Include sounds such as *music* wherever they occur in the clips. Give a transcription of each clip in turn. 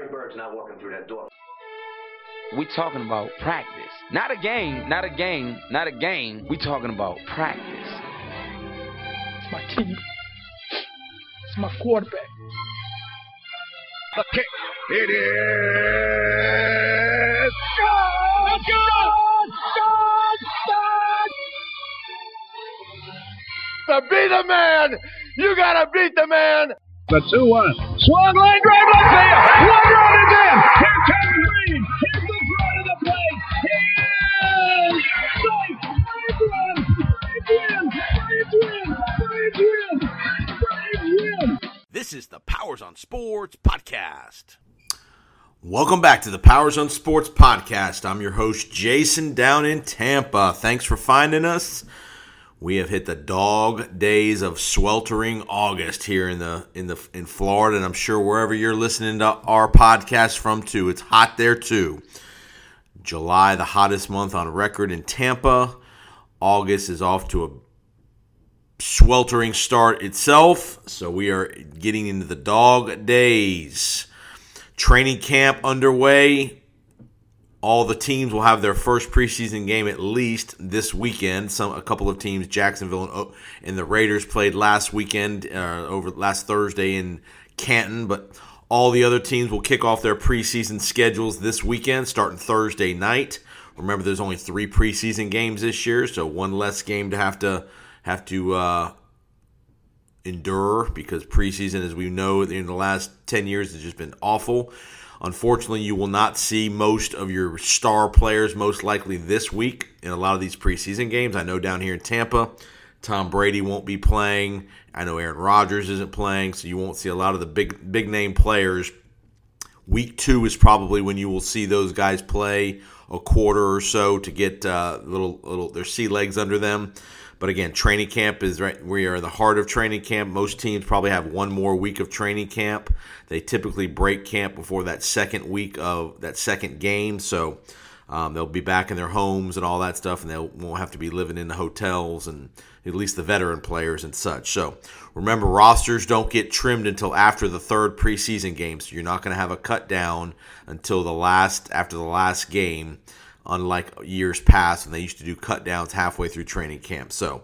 Larry Bird's not walking through that door. We talking about practice. Not a game, not a game, not a game. We talking about practice. It's my team. It's my quarterback. The kick. It is. God! God! God! To be the man, you gotta beat the man. The 2 1. Swung line drive left field. One run is in. Here comes Bream. Here's the throw to the plate. He is safe. Braves win. Braves win. Braves win. Braves win. Braves win. This is the Powers on Sports podcast. Welcome back to the Powers on Sports podcast. I'm your host, Jason, down in Tampa. Thanks for finding us. We have hit the dog days of sweltering August here in the in the in Florida, and I'm sure wherever you're listening to our podcast from too, it's hot there too. July, the hottest month on record in Tampa. August is off to a sweltering start itself, so we are getting into the dog days. Training camp underway. All the teams will have their first preseason game at least this weekend. Some a couple of teams, Jacksonville and, and the Raiders, played last weekend uh, over last Thursday in Canton, but all the other teams will kick off their preseason schedules this weekend, starting Thursday night. Remember, there's only three preseason games this year, so one less game to have to have to uh, endure because preseason, as we know, in the last 10 years has just been awful. Unfortunately, you will not see most of your star players most likely this week in a lot of these preseason games. I know down here in Tampa, Tom Brady won't be playing. I know Aaron Rodgers isn't playing, so you won't see a lot of the big big name players. Week two is probably when you will see those guys play a quarter or so to get uh, little little their sea legs under them. But again, training camp is right. We are in the heart of training camp. Most teams probably have one more week of training camp. They typically break camp before that second week of that second game, so um, they'll be back in their homes and all that stuff, and they won't have to be living in the hotels and at least the veteran players and such. So remember, rosters don't get trimmed until after the third preseason game, so you're not going to have a cut down until the last after the last game unlike years past when they used to do cut downs halfway through training camp. So,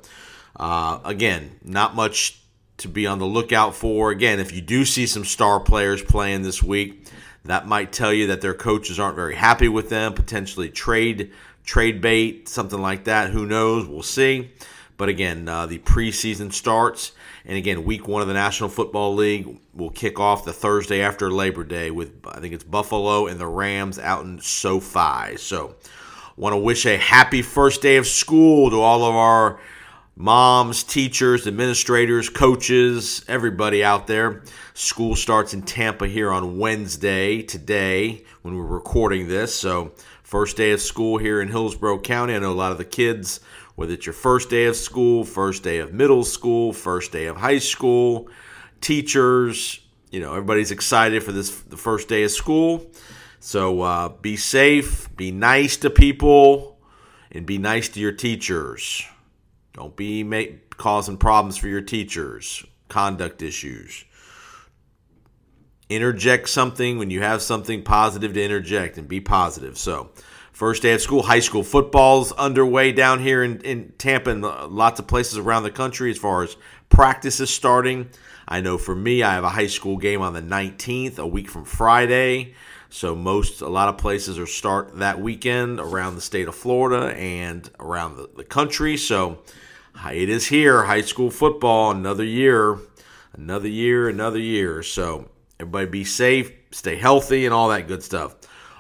uh, again, not much to be on the lookout for. Again, if you do see some star players playing this week, that might tell you that their coaches aren't very happy with them, potentially trade trade bait, something like that. Who knows? We'll see. But again, uh, the preseason starts, and again, week one of the National Football League will kick off the Thursday after Labor Day with I think it's Buffalo and the Rams out in SoFi. So, want to wish a happy first day of school to all of our moms, teachers, administrators, coaches, everybody out there. School starts in Tampa here on Wednesday today when we're recording this. So, first day of school here in Hillsborough County. I know a lot of the kids, whether it's your first day of school, first day of middle school, first day of high school, teachers, you know, everybody's excited for this the first day of school. So, uh, be safe, be nice to people, and be nice to your teachers. Don't be causing problems for your teachers, conduct issues. Interject something when you have something positive to interject and be positive. So, first day of school, high school football's underway down here in, in Tampa and lots of places around the country as far as practices starting. I know for me, I have a high school game on the 19th, a week from Friday. So most, a lot of places are start that weekend around the state of Florida and around the, the country. So it is here, high school football, another year, another year, another year. So everybody be safe, stay healthy, and all that good stuff.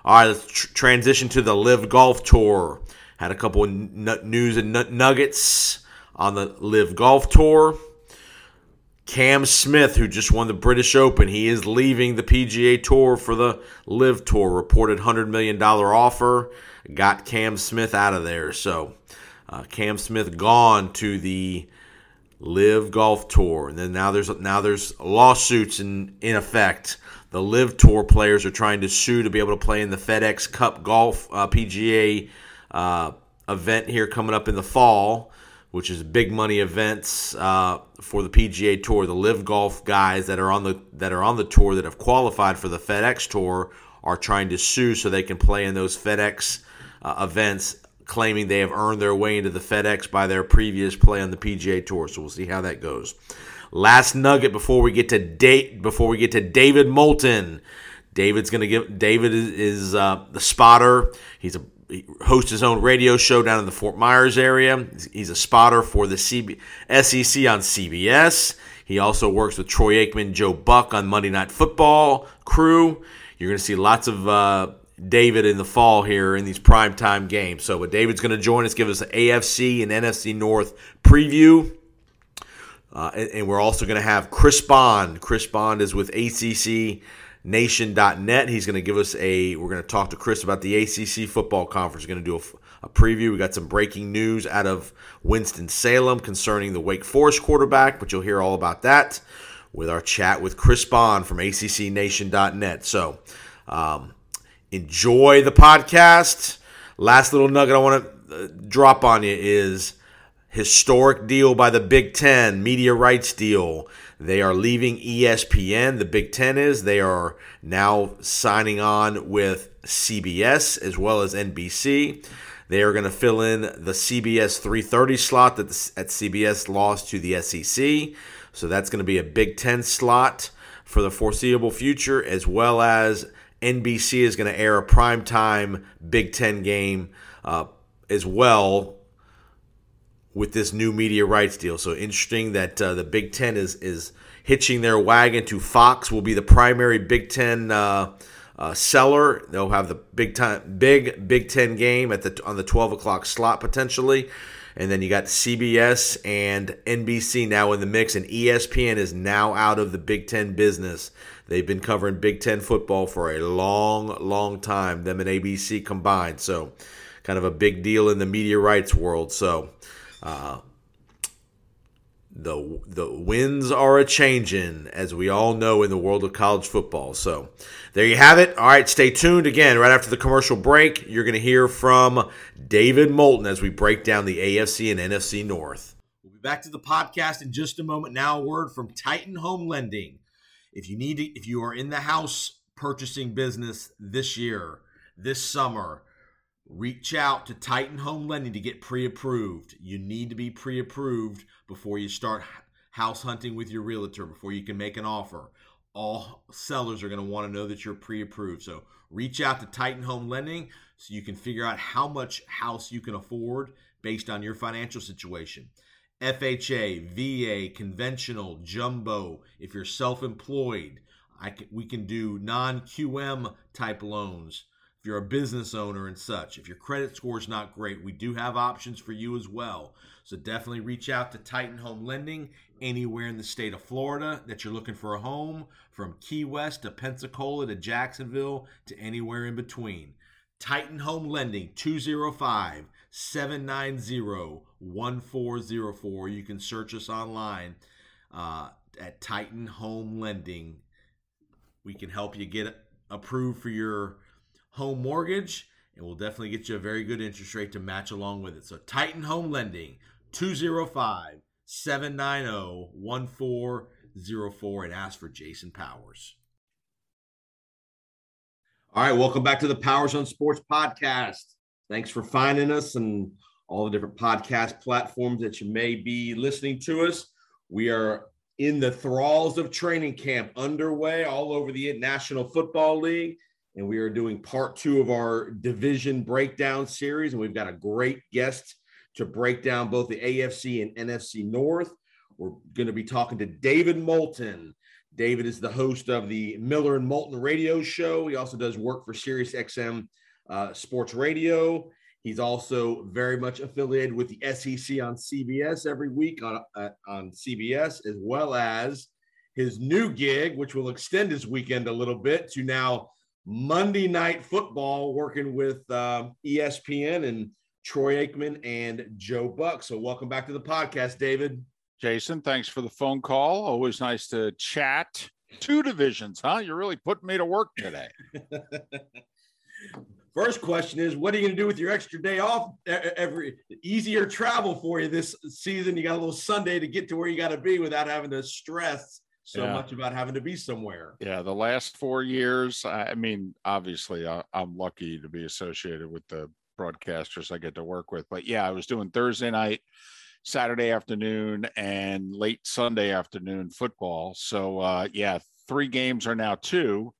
All right, let's tr- transition to the LIV Golf Tour. Had a couple of n- news and n- nuggets on the LIV Golf Tour. Cam Smith, who just won the British Open, he is leaving the PGA Tour for the LIV Tour. Reported $100 million offer. Got Cam Smith out of there. So uh, Cam Smith gone to the LIV Golf Tour, and then now there's now there's lawsuits in in effect. The LIV Tour players are trying to sue to be able to play in the FedEx Cup Golf uh, PGA uh, event here coming up in the fall, which is big money events uh, for the PGA Tour. The LIV Golf guys that are on the that are on the tour that have qualified for the FedEx Tour are trying to sue so they can play in those FedEx uh, events, claiming they have earned their way into the FedEx by their previous play on the PGA Tour. So we'll see how that goes. Last nugget before we get to date before we get to David Moulton. David's to give. David is, is uh, the spotter. He's a he hosts his own radio show down in the Fort Myers area. He's a spotter for the CB, SEC on CBS. He also works with Troy Aikman, Joe Buck on Monday Night Football crew. You're going to see lots of uh, David in the fall here in these primetime games. So, but David's going to join us, give us an AFC and NFC North preview. Uh, and, and we're also going to have Chris Bond. Chris Bond is with ACC nation.net. He's going to give us a, we're going to talk to Chris about the ACC football conference. We're going to do a, a preview. We got some breaking news out of Winston-Salem concerning the Wake Forest quarterback, but you'll hear all about that with our chat with Chris Bond from ACCnation.net. So um, enjoy the podcast. Last little nugget I want to uh, drop on you is historic deal by the Big Ten, media rights deal. They are leaving ESPN. The Big Ten is. They are now signing on with CBS as well as NBC. They are going to fill in the CBS 330 slot that the, at CBS lost to the SEC. So that's going to be a Big Ten slot for the foreseeable future, as well as NBC is going to air a primetime Big Ten game uh, as well with this new media rights deal. So interesting that uh, the Big Ten is is hitching their wagon to Fox. Will be the primary Big Ten uh, uh, seller. They'll have the big time big Big Ten game at the on the twelve o'clock slot potentially. And then you got CBS and NBC now in the mix, and ESPN is now out of the Big Ten business. They've been covering Big Ten football for a long, long time, them and ABC combined. So, kind of a big deal in the media rights world. So, uh, the the winds are a changing, as we all know in the world of college football. So there you have it. All right, stay tuned again. Right after the commercial break, you're going to hear from David Moulton as we break down the AFC and NFC North. We'll be back to the podcast in just a moment. Now, a word from Titan Home Lending. If you need, to, if you are in the house purchasing business this year, this summer reach out to Titan Home Lending to get pre approved. You need to be pre approved before you start house hunting with your realtor, before you can make an offer. All sellers are going to want to know that you're pre approved. So reach out to Titan Home Lending so you can figure out how much house you can afford based on your financial situation. FHA, VA, conventional, jumbo, if you're self employed, we can do non QM type loans you're a business owner and such, if your credit score is not great, we do have options for you as well. So definitely reach out to Titan Home Lending anywhere in the state of Florida that you're looking for a home, from Key West to Pensacola to Jacksonville to anywhere in between. Titan Home Lending 205 790 1404. You can search us online uh, at Titan Home Lending. We can help you get approved for your home mortgage, and we'll definitely get you a very good interest rate to match along with it. So Titan Home Lending, 205 790 1404, and ask for Jason Powers. All right, welcome back to the Powers on Sports podcast. Thanks for finding us and all the different podcast platforms that you may be listening to us. We are in the thralls of training camp underway all over the National Football League and we are doing part two of our division breakdown series. And we've got a great guest to break down both the AFC and NFC North. We're going to be talking to David Moulton. David is the host of the Miller and Moulton radio show. He also does work for Sirius XM uh, Sports Radio. He's also very much affiliated with the SEC on CBS every week on, uh, on CBS, as well as his new gig, which will extend his weekend a little bit to now Monday Night Football, working with uh, ESPN and Troy Aikman and Joe Buck. So, welcome back to the podcast, David. Jason, thanks for the phone call. Always nice to chat. Two divisions, huh? You're really putting me to work today. *laughs* First question is, what are you going to do with your extra day off? Every easier travel for you this season. You got a little Sunday to get to where you got to be without having to stress so Yeah. much about having to be somewhere. Yeah, the last four years, I mean, obviously, I, I'm lucky to be associated with the broadcasters I get to work with. But yeah, I was doing Thursday night, Saturday afternoon, and late Sunday afternoon football. So uh, yeah, three games are now two.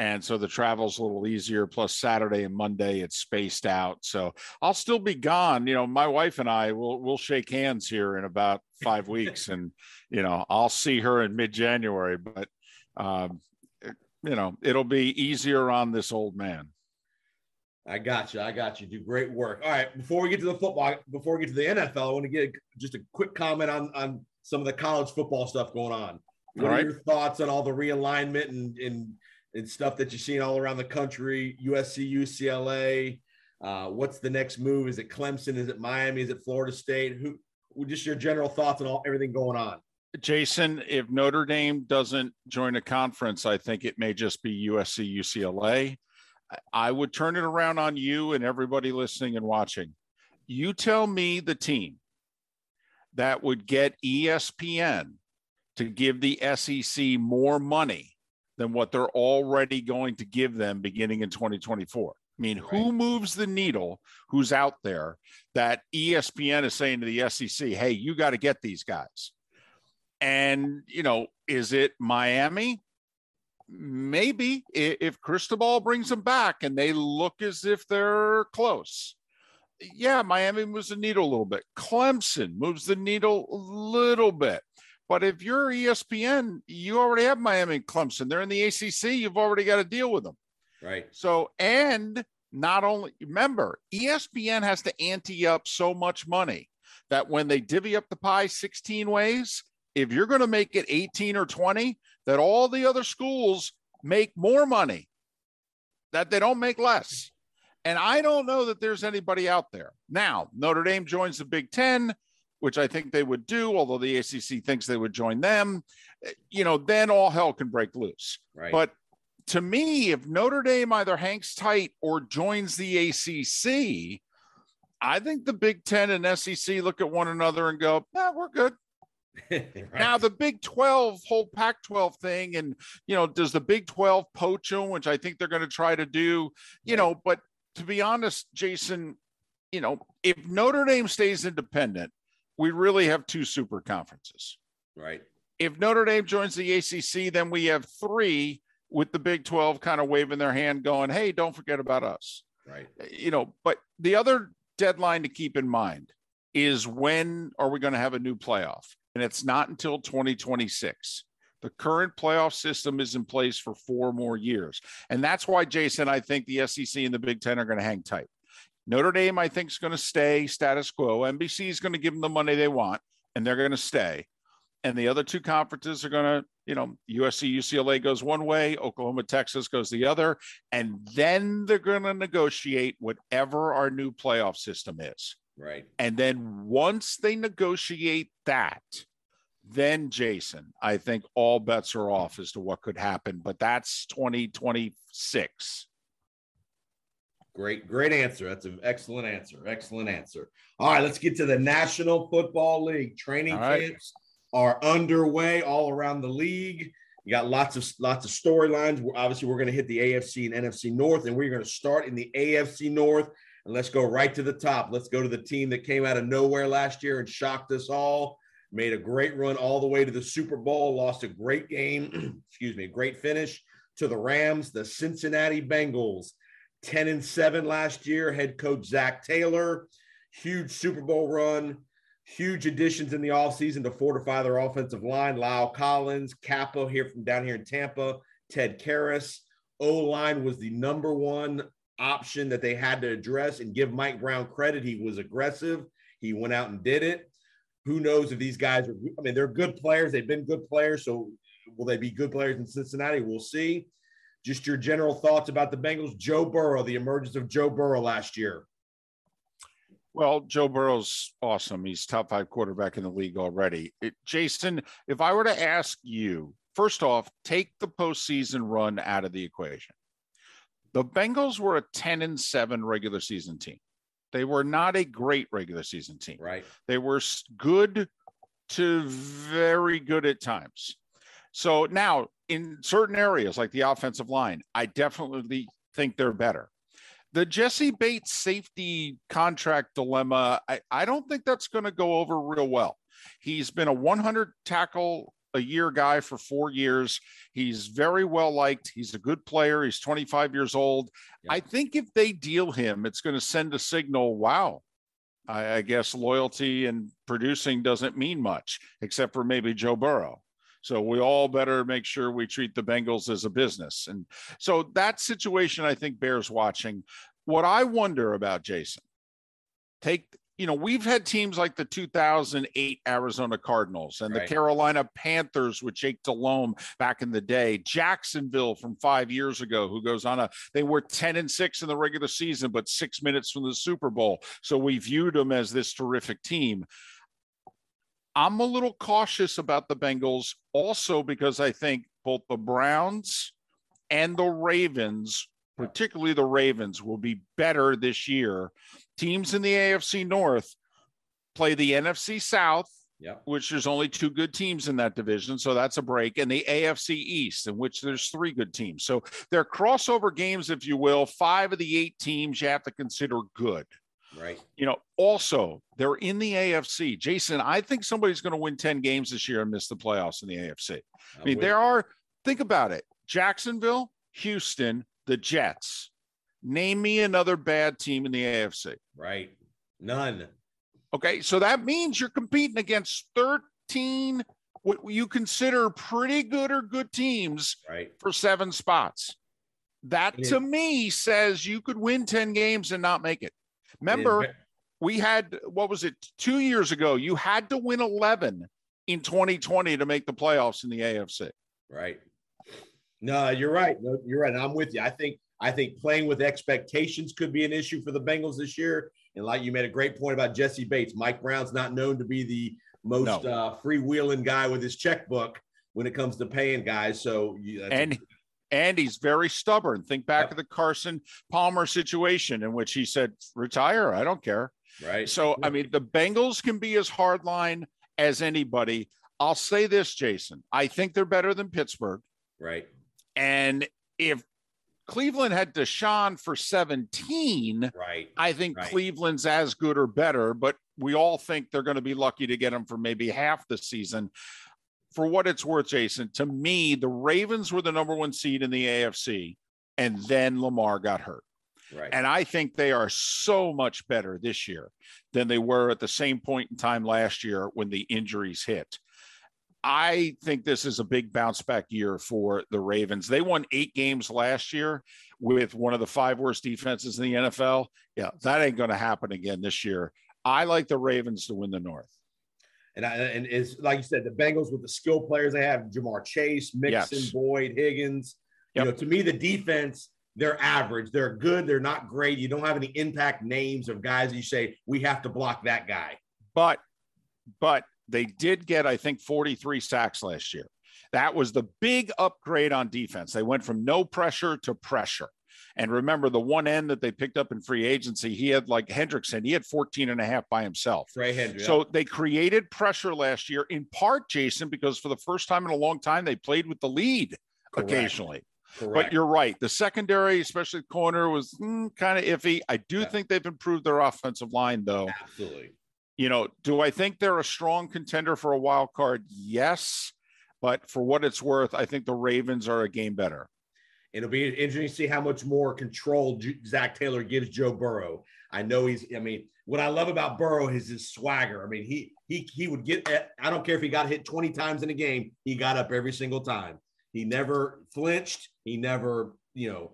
And so the travel's a little easier. Plus Saturday and Monday, it's spaced out. So I'll still be gone. You know, my wife and I will will shake hands here in about five weeks, *laughs* and you know, I'll see her in mid January. But um, you know, it'll be easier on this old man. I got you. I got you. Do great work. All right. Before we get to the football, before we get to the NFL, I want to get just a quick comment on on some of the college football stuff going on. What All are right. your thoughts on all the realignment and and, and stuff that you're seeing all around the country? USC, UCLA. Uh, what's the next move? Is it Clemson? Is it Miami? Is it Florida State? Who? Just your general thoughts on all everything going on. Jason, if Notre Dame doesn't join a conference, I think it may just be USC, UCLA. I- would turn it around on you and everybody listening and watching. You tell me the team that would get ESPN to give the SEC more money than what they're already going to give them beginning in 2024. I mean, who moves the needle? Who's out there that ESPN is saying to the SEC, hey, you got to get these guys? And, you know, is it Miami? Maybe if Cristobal brings them back and they look as if they're close. Yeah, Miami moves the needle a little bit. Clemson moves the needle a little bit. But if you're ESPN, you already have Miami and Clemson. They're in the ACC. You've already got to deal with them. Right. So, and not only remember, ESPN has to ante up so much money that when they divvy up the pie 16 ways, if you're going to make it 18 or 20, that all the other schools make more money, that they don't make less. And I don't know that there's anybody out there. Now, Notre Dame joins the Big Ten, which I think they would do, although the ACC thinks they would join them. Eh, You know, then all hell can break loose. Right. But to me, if Notre Dame either hangs tight or joins the ACC, I think the Big Ten and SEC look at one another and go, "Yeah, we're good." *laughs* Right. Now the Big Twelve whole Pac-12 thing, and you know, does the Big Twelve poach them, which I think they're going to try to do. You know, but to be honest, Jason, you know, if Notre Dame stays independent, we really have two super conferences right. if Notre Dame joins the ACC, then we have three with the Big 12 kind of waving their hand, going, hey, don't forget about us. Right. Uh, you know, but the other deadline to keep in mind is when are we going to have a new playoff? And it's not until 2026. The current playoff system is in place for four more years. And that's why, Jason, I think the SEC and the Big Ten are going to hang tight. Notre Dame, I think, is going to stay status quo. NBC is going to give them the money they want, and they're going to stay and the other two conferences are going to, you know, USC, UCLA goes one way, Oklahoma, Texas goes the other, and then they're going to negotiate whatever our new playoff system is. Right. And then once they negotiate that, then Jason, I think all bets are off as to what could happen, but that's 2026. Great, great answer. That's an excellent answer. Excellent answer. All right, let's get to the National Football League. Training right. camps are underway all around the league. You got lots of lots of storylines. Obviously, we're going to hit the AFC and NFC North, and we're going to start in the AFC North. And let's go right to the top. Let's go to the team that came out of nowhere last year and shocked us all. Made a great run all the way to the Super Bowl. Lost a great game. *clears throat* excuse me, a great finish to the Rams, the Cincinnati Bengals. 10 and 7 last year. Head coach Zac Taylor, huge Super Bowl run, huge additions in the offseason to fortify their offensive line. La'el Collins, Cappa here from down here in Tampa, Ted Karras. O line was the number one option that they had to address and give Mike Brown credit. He was aggressive, he went out and did it. Who knows if these guys are, I mean, they're good players. They've been good players. So will they be good players in Cincinnati? We'll see. Just your general thoughts about the Bengals. Joe Burrow, the emergence of Joe Burrow last year. Well, Joe Burrow's awesome. He's top five quarterback in the league already. It, Jason, if I were to ask you, first off, take the postseason run out of the equation. The Bengals were a 10 and 7 regular season team. They were not a great regular season team. Right. They were good to very good at times. So now, in certain areas like the offensive line, I definitely think they're better. The Jessie Bates safety contract dilemma, I, I don't think that's going to go over real well. He's been a 100 tackle a year guy for four years. He's very well liked. He's a good player. He's 25 years old. Yeah. I think if they deal him, it's going to send a signal wow, I, I guess loyalty and producing doesn't mean much, except for maybe Joe Burrow. So we all better make sure we treat the Bengals as a business. And so that situation, I think, bears watching. What I wonder about Jason, take, you know, we've had teams like the 2008 Arizona Cardinals and Right. the Carolina Panthers with Jake Delhomme back in the day, Jacksonville from five years ago, who goes on a, they were 10 and six in the regular season, but six minutes from the Super Bowl. So we viewed them as this terrific team. I'm a little cautious about the Bengals also because I think both the Browns and the Ravens, particularly the Ravens, will be better this year. Teams in the AFC North play the NFC South, Yep. which there's only two good teams in that division. So that's a break. And the AFC East, in which there's three good teams. So they're crossover games, if you will. Five of the eight teams you have to consider good Right. you know, also they're in the AFC. Jason, I think somebody's going to win 10 games this year and miss the playoffs in the AFC. I mean, there are, think about it Jacksonville, Houston, the Jets. Name me another bad team in the AFC. Right. None. Okay. So that means you're competing against 13, what you consider pretty good or good teams Right. for seven spots. That to me says you could win 10 games and not make it. Remember, is we had what was it two years ago you had to win 11 in 2020 to make the playoffs in the afc Right. No, you're right. No, you're right. I'm with you. I think I think playing with expectations could be an issue for the Bengals this year. And like you made a great point about Jessie Bates. Mike Brown's not known to be the most No. uh, freewheeling guy with his checkbook when it comes to paying guys. So you, and and he's very stubborn think back Yep. to the carson palmer situation in which he said retire i don't care right. so i mean the bengals can be as hardline as anybody i'll say this jason i think they're better than pittsburgh right. and if cleveland had deshaun for 17 Right. I think Right. Cleveland's as good or better, but we all think they're going to be lucky to get him for maybe half the season. For what it's worth, Jason, to me, the Ravens were the number one seed in the AFC, and then Lamar got hurt. Right. And I think they are so much better this year than they were at the same point in time last year when the injuries hit. I think this is a big bounce back year for the Ravens. They won eight games last year with one of the five worst defenses in the NFL. Yeah, that ain't going to happen again this year. I like the Ravens to win the North. And I, and it's like you said, the Bengals with the skill players they have, Ja'Marr Chase, Mixon, Yes. Boyd, Higgins. Yep. You know, to me, the defense, they're average. They're good. They're not great. You don't have any impact names of guys you say, we have to block that guy. But but they did get, I think, 43 sacks last year. That was the big upgrade on defense. They went from no pressure to pressure. And remember the one end that they picked up in free agency, he had like Hendrickson, he had 14 and a half by himself. Hendry. So they created pressure last year, in part, Jason, because for the first time in a long time, they played with the lead Correct. occasionally. Correct. But you're right. The secondary, especially the corner, was mm, kind of iffy. I do Yeah. think they've improved their offensive line, though. absolutely. You know, do I think they're a strong contender for a wild card? Yes. But for what it's worth, I think the Ravens are a game better. It'll be interesting to see how much more control Zac Taylor gives Joe Burrow. I know he's. I mean, what I love about Burrow is his swagger. I mean, he he he would get. Eh, I don't care if he got hit twenty times in a game. He got up every single time. He never flinched. He never, you know,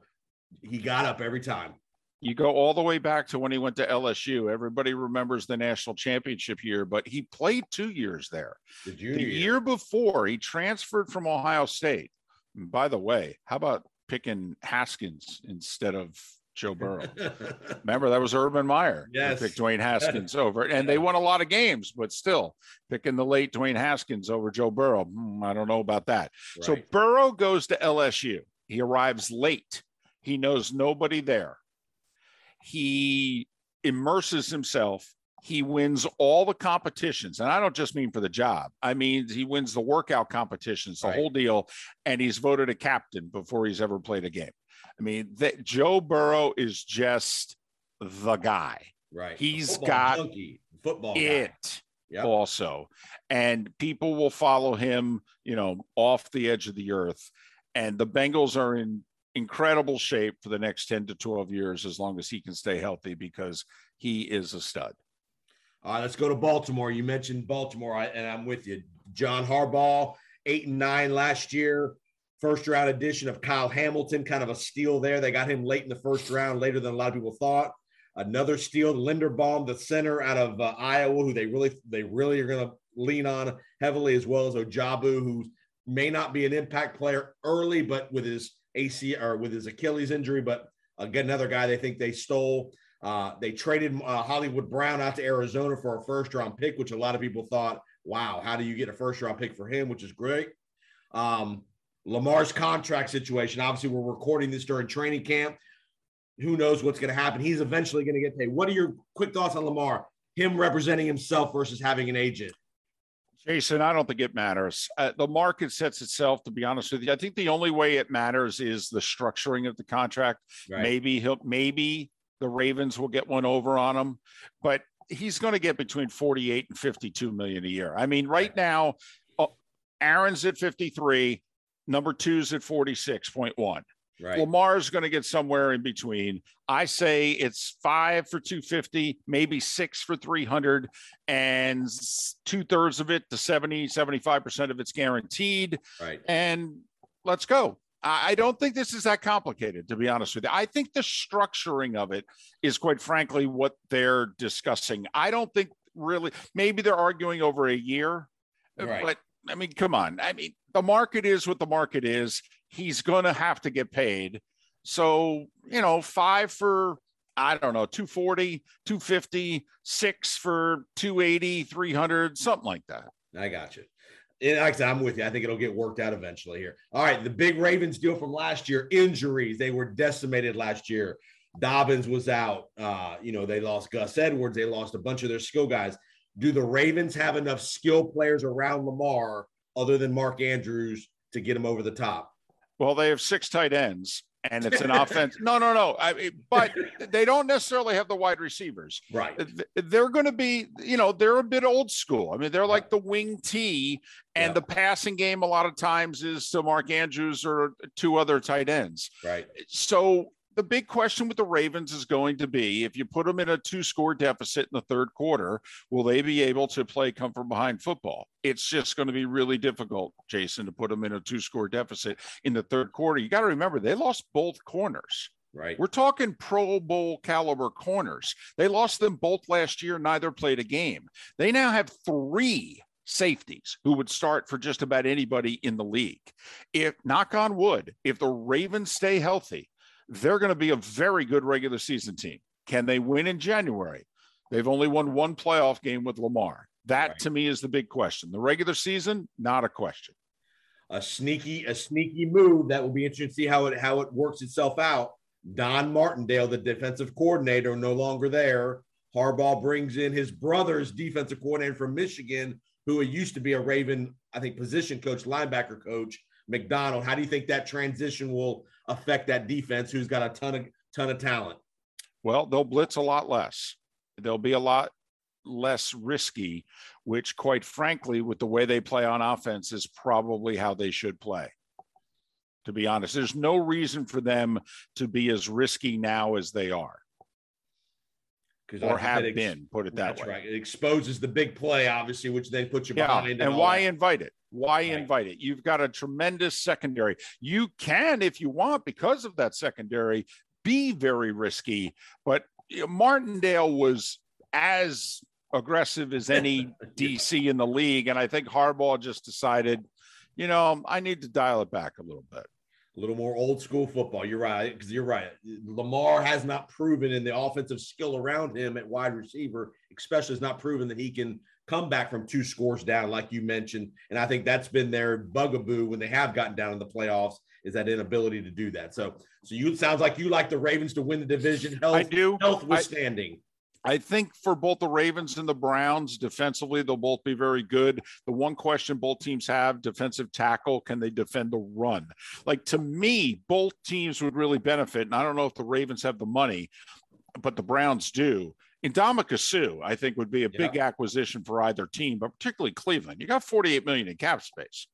he got up every time. You go all the way back to when he went to LSU. Everybody remembers the national championship year, but he played two years there. The The year before, he transferred from Ohio State. And by the way, how about picking Haskins instead of Joe Burrow? *laughs* Remember, that was Urban Meyer. Yes. picked Dwayne Haskins *laughs* over, and they won a lot of games, but still picking the late Dwayne Haskins over Joe Burrow. hmm, I don't know about that. So Burrow goes to LSU. He arrives late. He knows nobody there. He immerses himself. He wins all the competitions. And I don't just mean for the job, I mean, he wins the workout competitions, the Right. whole deal. And he's voted a captain before he's ever played a game. I mean, that Joe Burrow is just the guy. Right. He's Football got junkie, football guy. It Yep. also. And people will follow him, you know, off the edge of the earth. And the Bengals are in incredible shape for the next 10 to 12 years as long as he can stay healthy because he is a stud. All right, let's go to Baltimore. You mentioned Baltimore, and I'm with you. John Harbaugh, eight and nine last year. First round addition of Kyle Hamilton, kind of a steal there. They got him late in the first round, later than a lot of people thought. Another steal, Linderbaum, the center out of uh, Iowa, who they really they really are going to lean on heavily, as well as Ojabo, who may not be an impact player early, but with his AC or with his Achilles injury, but again, another guy they think they stole. Uh, they traded uh, Hollywood Brown out to Arizona for a first round pick, which a lot of people thought, wow, how do you get a first round pick for him, which is great. Um, Lamar's contract situation. Obviously, we're recording this during training camp. Who knows what's going to happen? He's eventually going to get paid. What are your quick thoughts on Lamar? Him representing himself versus having an agent. Jason, I don't think it matters. Uh, the market sets itself, to be honest with you. I think the only way it matters is the structuring of the contract. Right. Maybe he'll, maybe the Ravens will get one over on him, but he's going to get between 48 and 52 million a year. I mean, right now, uh, Aaron's at 53, number two's at 46.1. Right. Lamar's going to get somewhere in between. I say it's five for 250, maybe six for 300, and two thirds of it to 70, 75% of it's guaranteed. Right. And let's go. I don't think this is that complicated, to be honest with you. I think the structuring of it is, quite frankly, what they're discussing. I don't think really, maybe they're arguing over a year, uh, Right. but I mean, come on. I mean, the market is what the market is. He's going to have to get paid. So, you know, five for, I don't know, 240, 250, six for 280, 300, something like that. I got you. And like I said, I'm with you. I think it'll get worked out eventually here. All right. The big Ravens deal from last year injuries. They were decimated last year. Dobbins was out. Uh, you know, they lost Gus Edwards. They lost a bunch of their skill guys. Do the Ravens have enough skill players around Lamar other than Mark Andrews to get him over the top? Well, they have six tight ends and *laughs* it's an offense. No, no, no. I mean, but they don't necessarily have the wide receivers. Right. They're going to be, you know, they're a bit old school. I mean, they're like the wing T, and Yeah. the passing game a lot of times is to Mark Andrews or two other tight ends. Right. So the big question with the Ravens is going to be if you put them in a two score deficit in the third quarter, will they be able to play come from behind football? It's just going to be really difficult, Jason, to put them in a two score deficit in the third quarter. You got to remember, they lost both corners. Right. We're talking Pro Bowl caliber corners. They lost them both last year, neither played a game. They now have three safeties who would start for just about anybody in the league. If, knock on wood, if the Ravens stay healthy, they're going to be a very good regular season team. Can they win in January? They've only won one playoff game with Lamar. That Right. to me is the big question. The regular season, not a question. a sneaky a sneaky move that will be interesting to see how it how it works itself out. Don Martindale, the defensive coordinator, no longer there. Harbaugh brings in his brother's defensive coordinator from Michigan, who used to be a Raven, I think, position coach, linebacker coach, McDonald. How do you think that transition will affect that defense, who's got a ton of ton of talent? Well, they'll blitz a lot less. They'll be a lot less risky, which, quite frankly, with the way they play on offense, is probably how they should play. To be honest, there's no reason for them to be as risky now as they are Because or have been, put it that That's way. right. It exposes the big play, obviously, which then puts you Yeah. behind. And why that. invite it? Why Right. invite it? You've got a tremendous secondary. You can, if you want, because of that secondary, be very risky. But Martindale was as aggressive as any *laughs* DC in the league. And I think Harbaugh just decided, you know, I need to dial it back a little bit. A little more old school football. You're right, because you're right. Lamar has not proven in the offensive skill around him at wide receiver, especially has not proven that he can come back from two scores down, like you mentioned. And I think that's been their bugaboo when they have gotten down in the playoffs, is that inability to do that. So, so you it sounds like you like the Ravens to win the division. Health, I do. health withstanding. I think for both the Ravens and the Browns, defensively, they'll both be very good. The one question both teams have defensive tackle can they defend the run? Like to me, both teams would really benefit. And I don't know if the Ravens have the money, but the Browns do. Ndamukong Suh, I think, would be a big acquisition for either team, but particularly Cleveland. You got 48 million in cap space.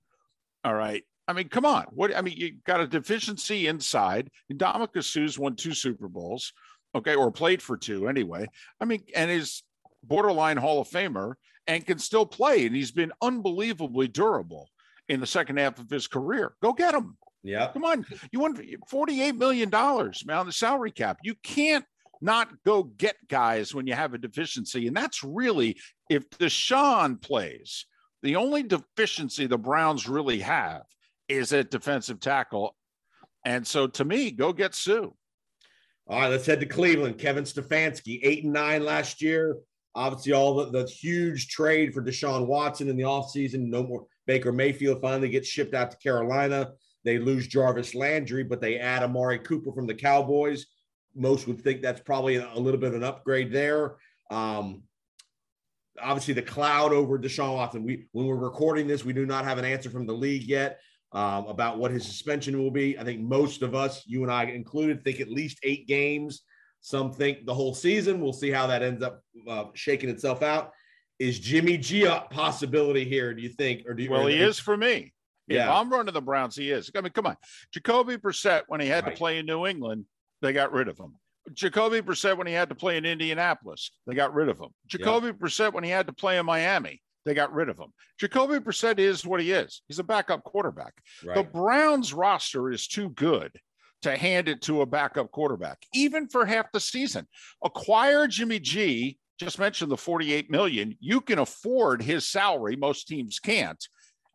All right. I mean, come on. What I mean, you got a deficiency inside. Ndamukong Suh's won two Super Bowls okay, or played for two anyway. I mean, and is borderline Hall of Famer and can still play, and he's been unbelievably durable in the second half of his career. Go get him. Yeah. Come on, you want forty-eight million dollars man on the salary cap. You can't not go get guys when you have a deficiency, and that's really if Deshaun plays. The only deficiency the Browns really have is at defensive tackle, and so to me, go get Suh. All right, let's head to Cleveland. Kevin Stefanski, eight and nine last year. Obviously, all the, the huge trade for Deshaun Watson in the offseason. No more Baker Mayfield finally gets shipped out to Carolina. They lose Jarvis Landry, but they add Amari Cooper from the Cowboys. Most would think that's probably a little bit of an upgrade there. Um, obviously, the cloud over Deshaun Watson. We when we're recording this, we do not have an answer from the league yet um, about what his suspension will be. I think most of us, you and I included, think at least eight games. Some think the whole season. We'll see how that ends up uh, shaking itself out. Is Jimmy G a possibility here? Do you think? Or do you? Well, or- he is for me. If Yeah. I'm running the Browns, he is. I mean, come on. Jacoby Brissett, when he had Right. to play in New England, they got rid of him. Jacoby Brissett, when he had to play in Indianapolis, they got rid of him. Jacoby Brissett, when he had to play in Miami, they got rid of him. Jacoby Brissett is what he is. He's a backup quarterback. The Browns roster is too good to hand it to a backup quarterback, even for half the season. Acquire Jimmy G. Just mentioned the 48 million. You can afford his salary. Most teams can't.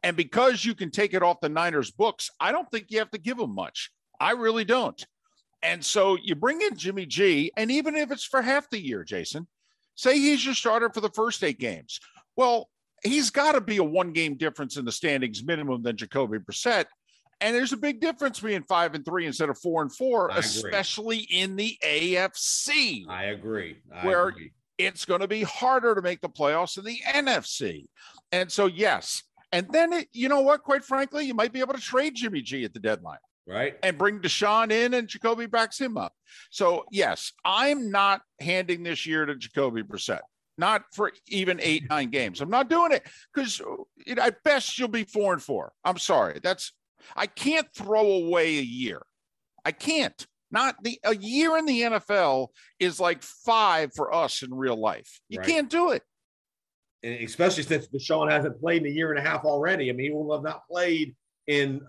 And because you can take it off the Niners books, I don't think you have to give him much. I really don't. And so you bring in Jimmy G, and even if it's for half the year, Jason, say he's your starter for the first eight games. Well, he's got to be a one game difference in the standings minimum than Jacoby Brissett. And there's a big difference being five and three instead of four and four, I agree. especially in the AFC I agree. I Where- agree. it's going to be harder to make the playoffs in the NFC. And so, yes. And then, it, you know what? Quite frankly, you might be able to trade Jimmy G at the deadline right. and bring Deshaun in, and Jacoby backs him up. So, yes, I'm not handing this year to Jacoby Brissett, not for even eight, *laughs* nine games. I'm not doing it because at best you'll be four and four. I'm sorry. That's, I can't throw away a year. I can't. Not the a year in the NFL is like five for us in real life. You Right. can't do it. and especially since Deshaun hasn't played in a year and a half already. I mean, he will have not played in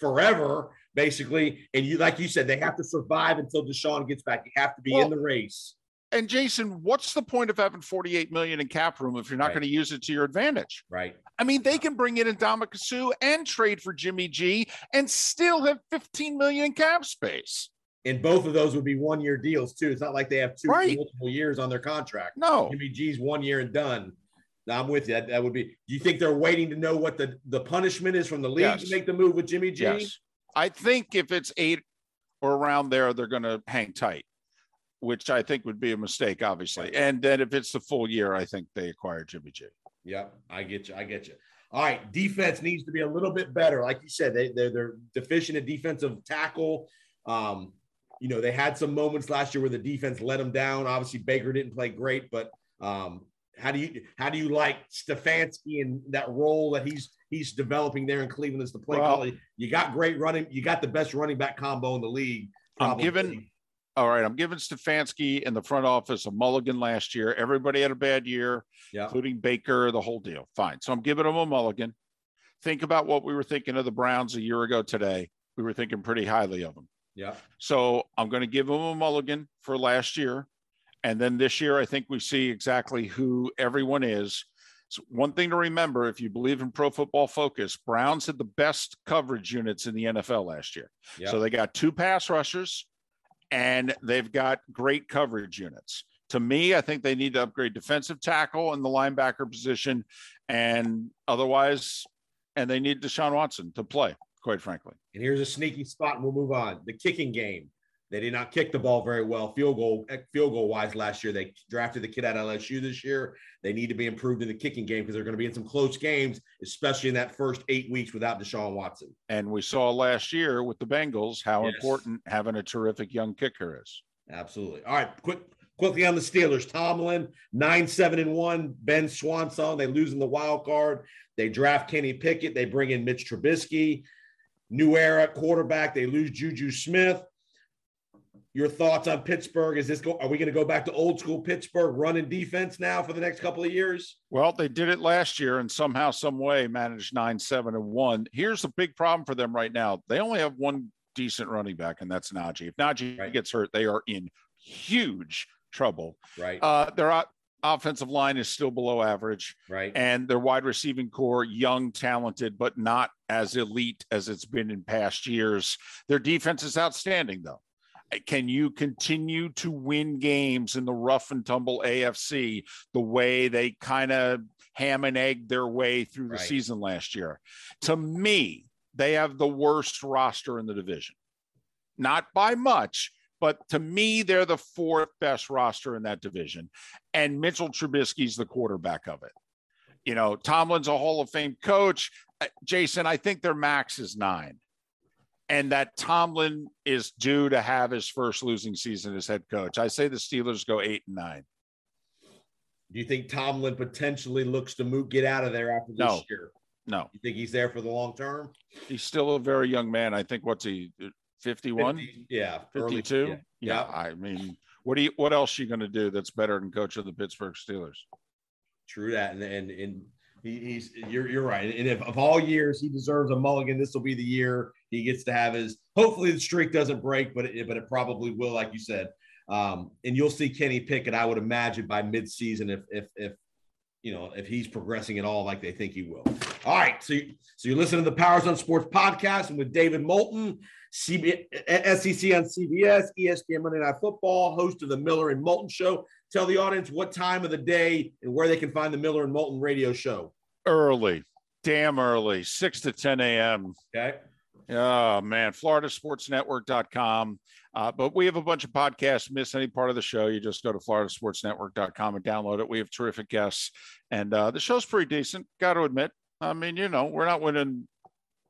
forever, basically. And you, like you said, they have to survive until Deshaun gets back. You have to be Well- in the race. And Jason, what's the point of having 48 million in cap room if you're not Right. going to use it to your advantage? Right. I mean, they can bring in Ndamukong Suh and trade for Jimmy G and still have 15 million in cap space. And both of those would be one year deals, too. It's not like they have two Right. multiple years on their contract. No, Jimmy G's one year and done. Now, I'm with you. That, that would be. Do you think they're waiting to know what the, the punishment is from the league Yes. to make the move with Jimmy G? yes. I think if it's eight or around there, they're going to hang tight, which I think would be a mistake, obviously. And then if it's the full year, I think they acquire Jimmy G. Yep, I get you. I get you. All right, defense needs to be a little bit better. Like you said, they they're, they're deficient at defensive tackle. Um, you know, they had some moments last year where the defense let them down. Obviously, Baker didn't play great, but um, how do you how do you like Stefanski and that role that he's he's developing there in Cleveland as the play Well- caller? You got great running. You got the best running back combo in the league. I'm probably. giving- All right, I'm giving Stefanski and the front office a mulligan last year. Everybody had a bad year. yeah, including Baker, the whole deal. Fine. So I'm giving them a mulligan. Think about what we were thinking of the Browns a year ago today. We were thinking pretty highly of them. yeah, So I'm going to give them a mulligan for last year. And then this year, I think we see exactly who everyone is. So one thing to remember if you believe in pro football focus, Browns had the best coverage units in the NFL last year. yeah. So they got two pass rushers and they've got great coverage units. To me, I think they need to upgrade defensive tackle and the linebacker position and otherwise, and they need Deshaun Watson to play. quite frankly. And here's a sneaky spot, and we'll move on. The kicking game. They did not kick the ball very well, field goal eh, field goal wise last year. They drafted the kid out of LSU this year. They need to be improved in the kicking game because they're going to be in some close games, especially in that first eight weeks without Deshaun Watson. And we saw last year with the Bengals how Yes. important having a terrific young kicker is. Absolutely. All right, quick quickly on the Steelers. Tomlin nine seven and one. Ben Swanson. They lose in the wild card. They draft Kenny Pickett. They bring in Mitch Trubisky. New era quarterback. They lose Juju Smith. Your thoughts on Pittsburgh? Is this go? Are we going to go back to old school Pittsburgh running defense now for the next couple of years? Well, they did it last year and somehow, some way managed nine, seven, and one. Here's the big problem for them right now. They only have one decent running back, and that's Najee. If Najee Right. gets hurt, they are in huge trouble. Right. Uh, offensive line is still below average, right. and their wide receiving core, young, talented, but not as elite as it's been in past years. Their defense is outstanding, though. Can you continue to win games in the rough and tumble AFC the way they kind of ham and egg their way through the Right. season last year? To me, they have the worst roster in the division. Not by much, but to me, they're the fourth best roster in that division. And Mitchell Trubisky's the quarterback of it. You know, Tomlin's a Hall of Fame coach. Uh, Jason, I think their max is nine. And that Tomlin is due to have his first losing season as head coach. I say the Steelers go eight and nine. Do you think Tomlin potentially looks to move get out of there after this No. year? No, You think he's there for the long term? he's still a very young man. I think what's he, 51? 50 yeah, early- 52? yeah. Yeah. I mean, what do you what else you going to do that's better than coach of the Pittsburgh Steelers? True that, and and, and he, he's you're you're right. And if of all years he deserves a mulligan, this will be the year he gets to have his. Hopefully the streak doesn't break, but it, but it probably will, like you said. Um, and you'll see Kenny Pickett, I would imagine, by midseason if if if you know if he's progressing at all like they think he will. All right, so you, so you're listening to the Powers on Sports podcast and with David Moulton, CB, SEC on CBS, ESPN Monday Night Football, host of the Miller and Moulton Show. Tell the audience what time of the day and where they can find the Miller and Moulton radio show. Early, damn early, 6 to 10 a.m. Okay. Oh man, floridasportsnetwork.com. Uh, but we have a bunch of podcasts. Miss any part of the show, you just go to floridasportsnetwork.com and download it. We have terrific guests, and uh, the show's pretty decent. Got to admit. I mean, you know, we're not winning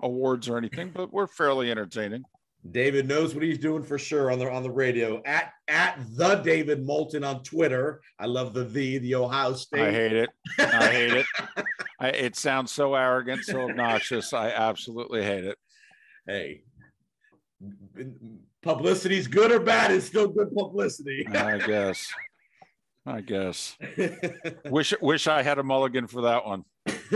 awards or anything, but we're fairly entertaining. David knows what he's doing for sure on the on the radio. At at the David Moulton on Twitter. I love the the the Ohio State. I hate it. I hate it. *laughs* I, it sounds so arrogant, so obnoxious. I absolutely hate it. Hey, publicity's good or bad is still good publicity. *laughs* I guess. I guess. *laughs* Wish wish I had a mulligan for that one. *laughs*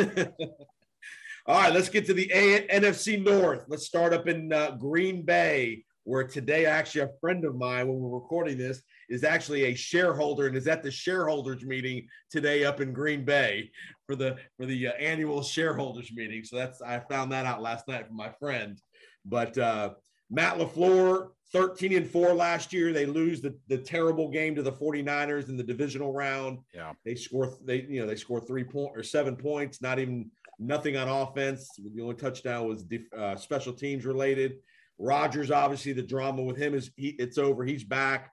All right, let's get to the a- NFC North. Let's start up in uh, Green Bay, where today, actually, a friend of mine, when we're recording this, is actually a shareholder and is at the shareholders meeting today up in Green Bay for the for the uh, annual shareholders meeting. So that's I found that out last night from my friend. But uh, Matt LaFleur, 13 and 4 last year. They lose the, the terrible game to the 49ers in the divisional round. Yeah. They score they you know they score three point or seven points, not even nothing on offense. The only touchdown was def- uh, special teams related. Rodgers, obviously, the drama with him is he, it's over. He's back.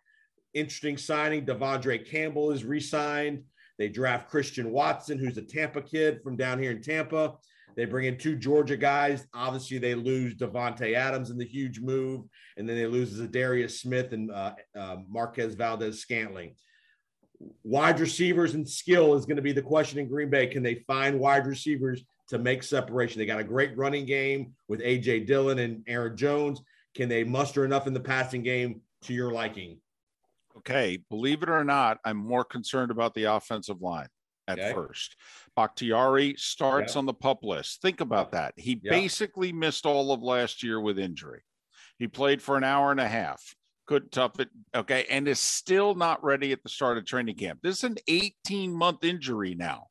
Interesting signing. De'Vondre Campbell is re-signed. They draft Christian Watson, who's a Tampa kid from down here in Tampa. They bring in two Georgia guys. Obviously, they lose Davante Adams in the huge move, and then they lose Za'Darius Smith and uh, uh, Marquez Valdes-Scantling. Wide receivers and skill is going to be the question in Green Bay. Can they find wide receivers to make separation? They got a great running game with AJ Dillon and Aaron Jones. Can they muster enough in the passing game to your liking? Okay, believe it or not, I'm more concerned about the offensive line at Okay. first. Bakhtiari starts Yeah. on the pup list. Think about that. He Yeah. basically missed all of last year with injury. He played for an hour and a half, couldn't tough it. Okay, and is still not ready at the start of training camp. This is an 18 month injury now.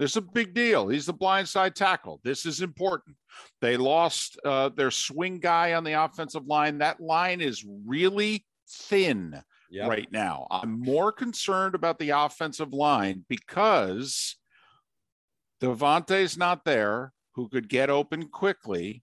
This is a big deal. He's the blindside tackle. This is important. They lost uh, their swing guy on the offensive line. That line is really thin Yeah. right now. I'm more concerned about the offensive line because Davante's not there, who could get open quickly,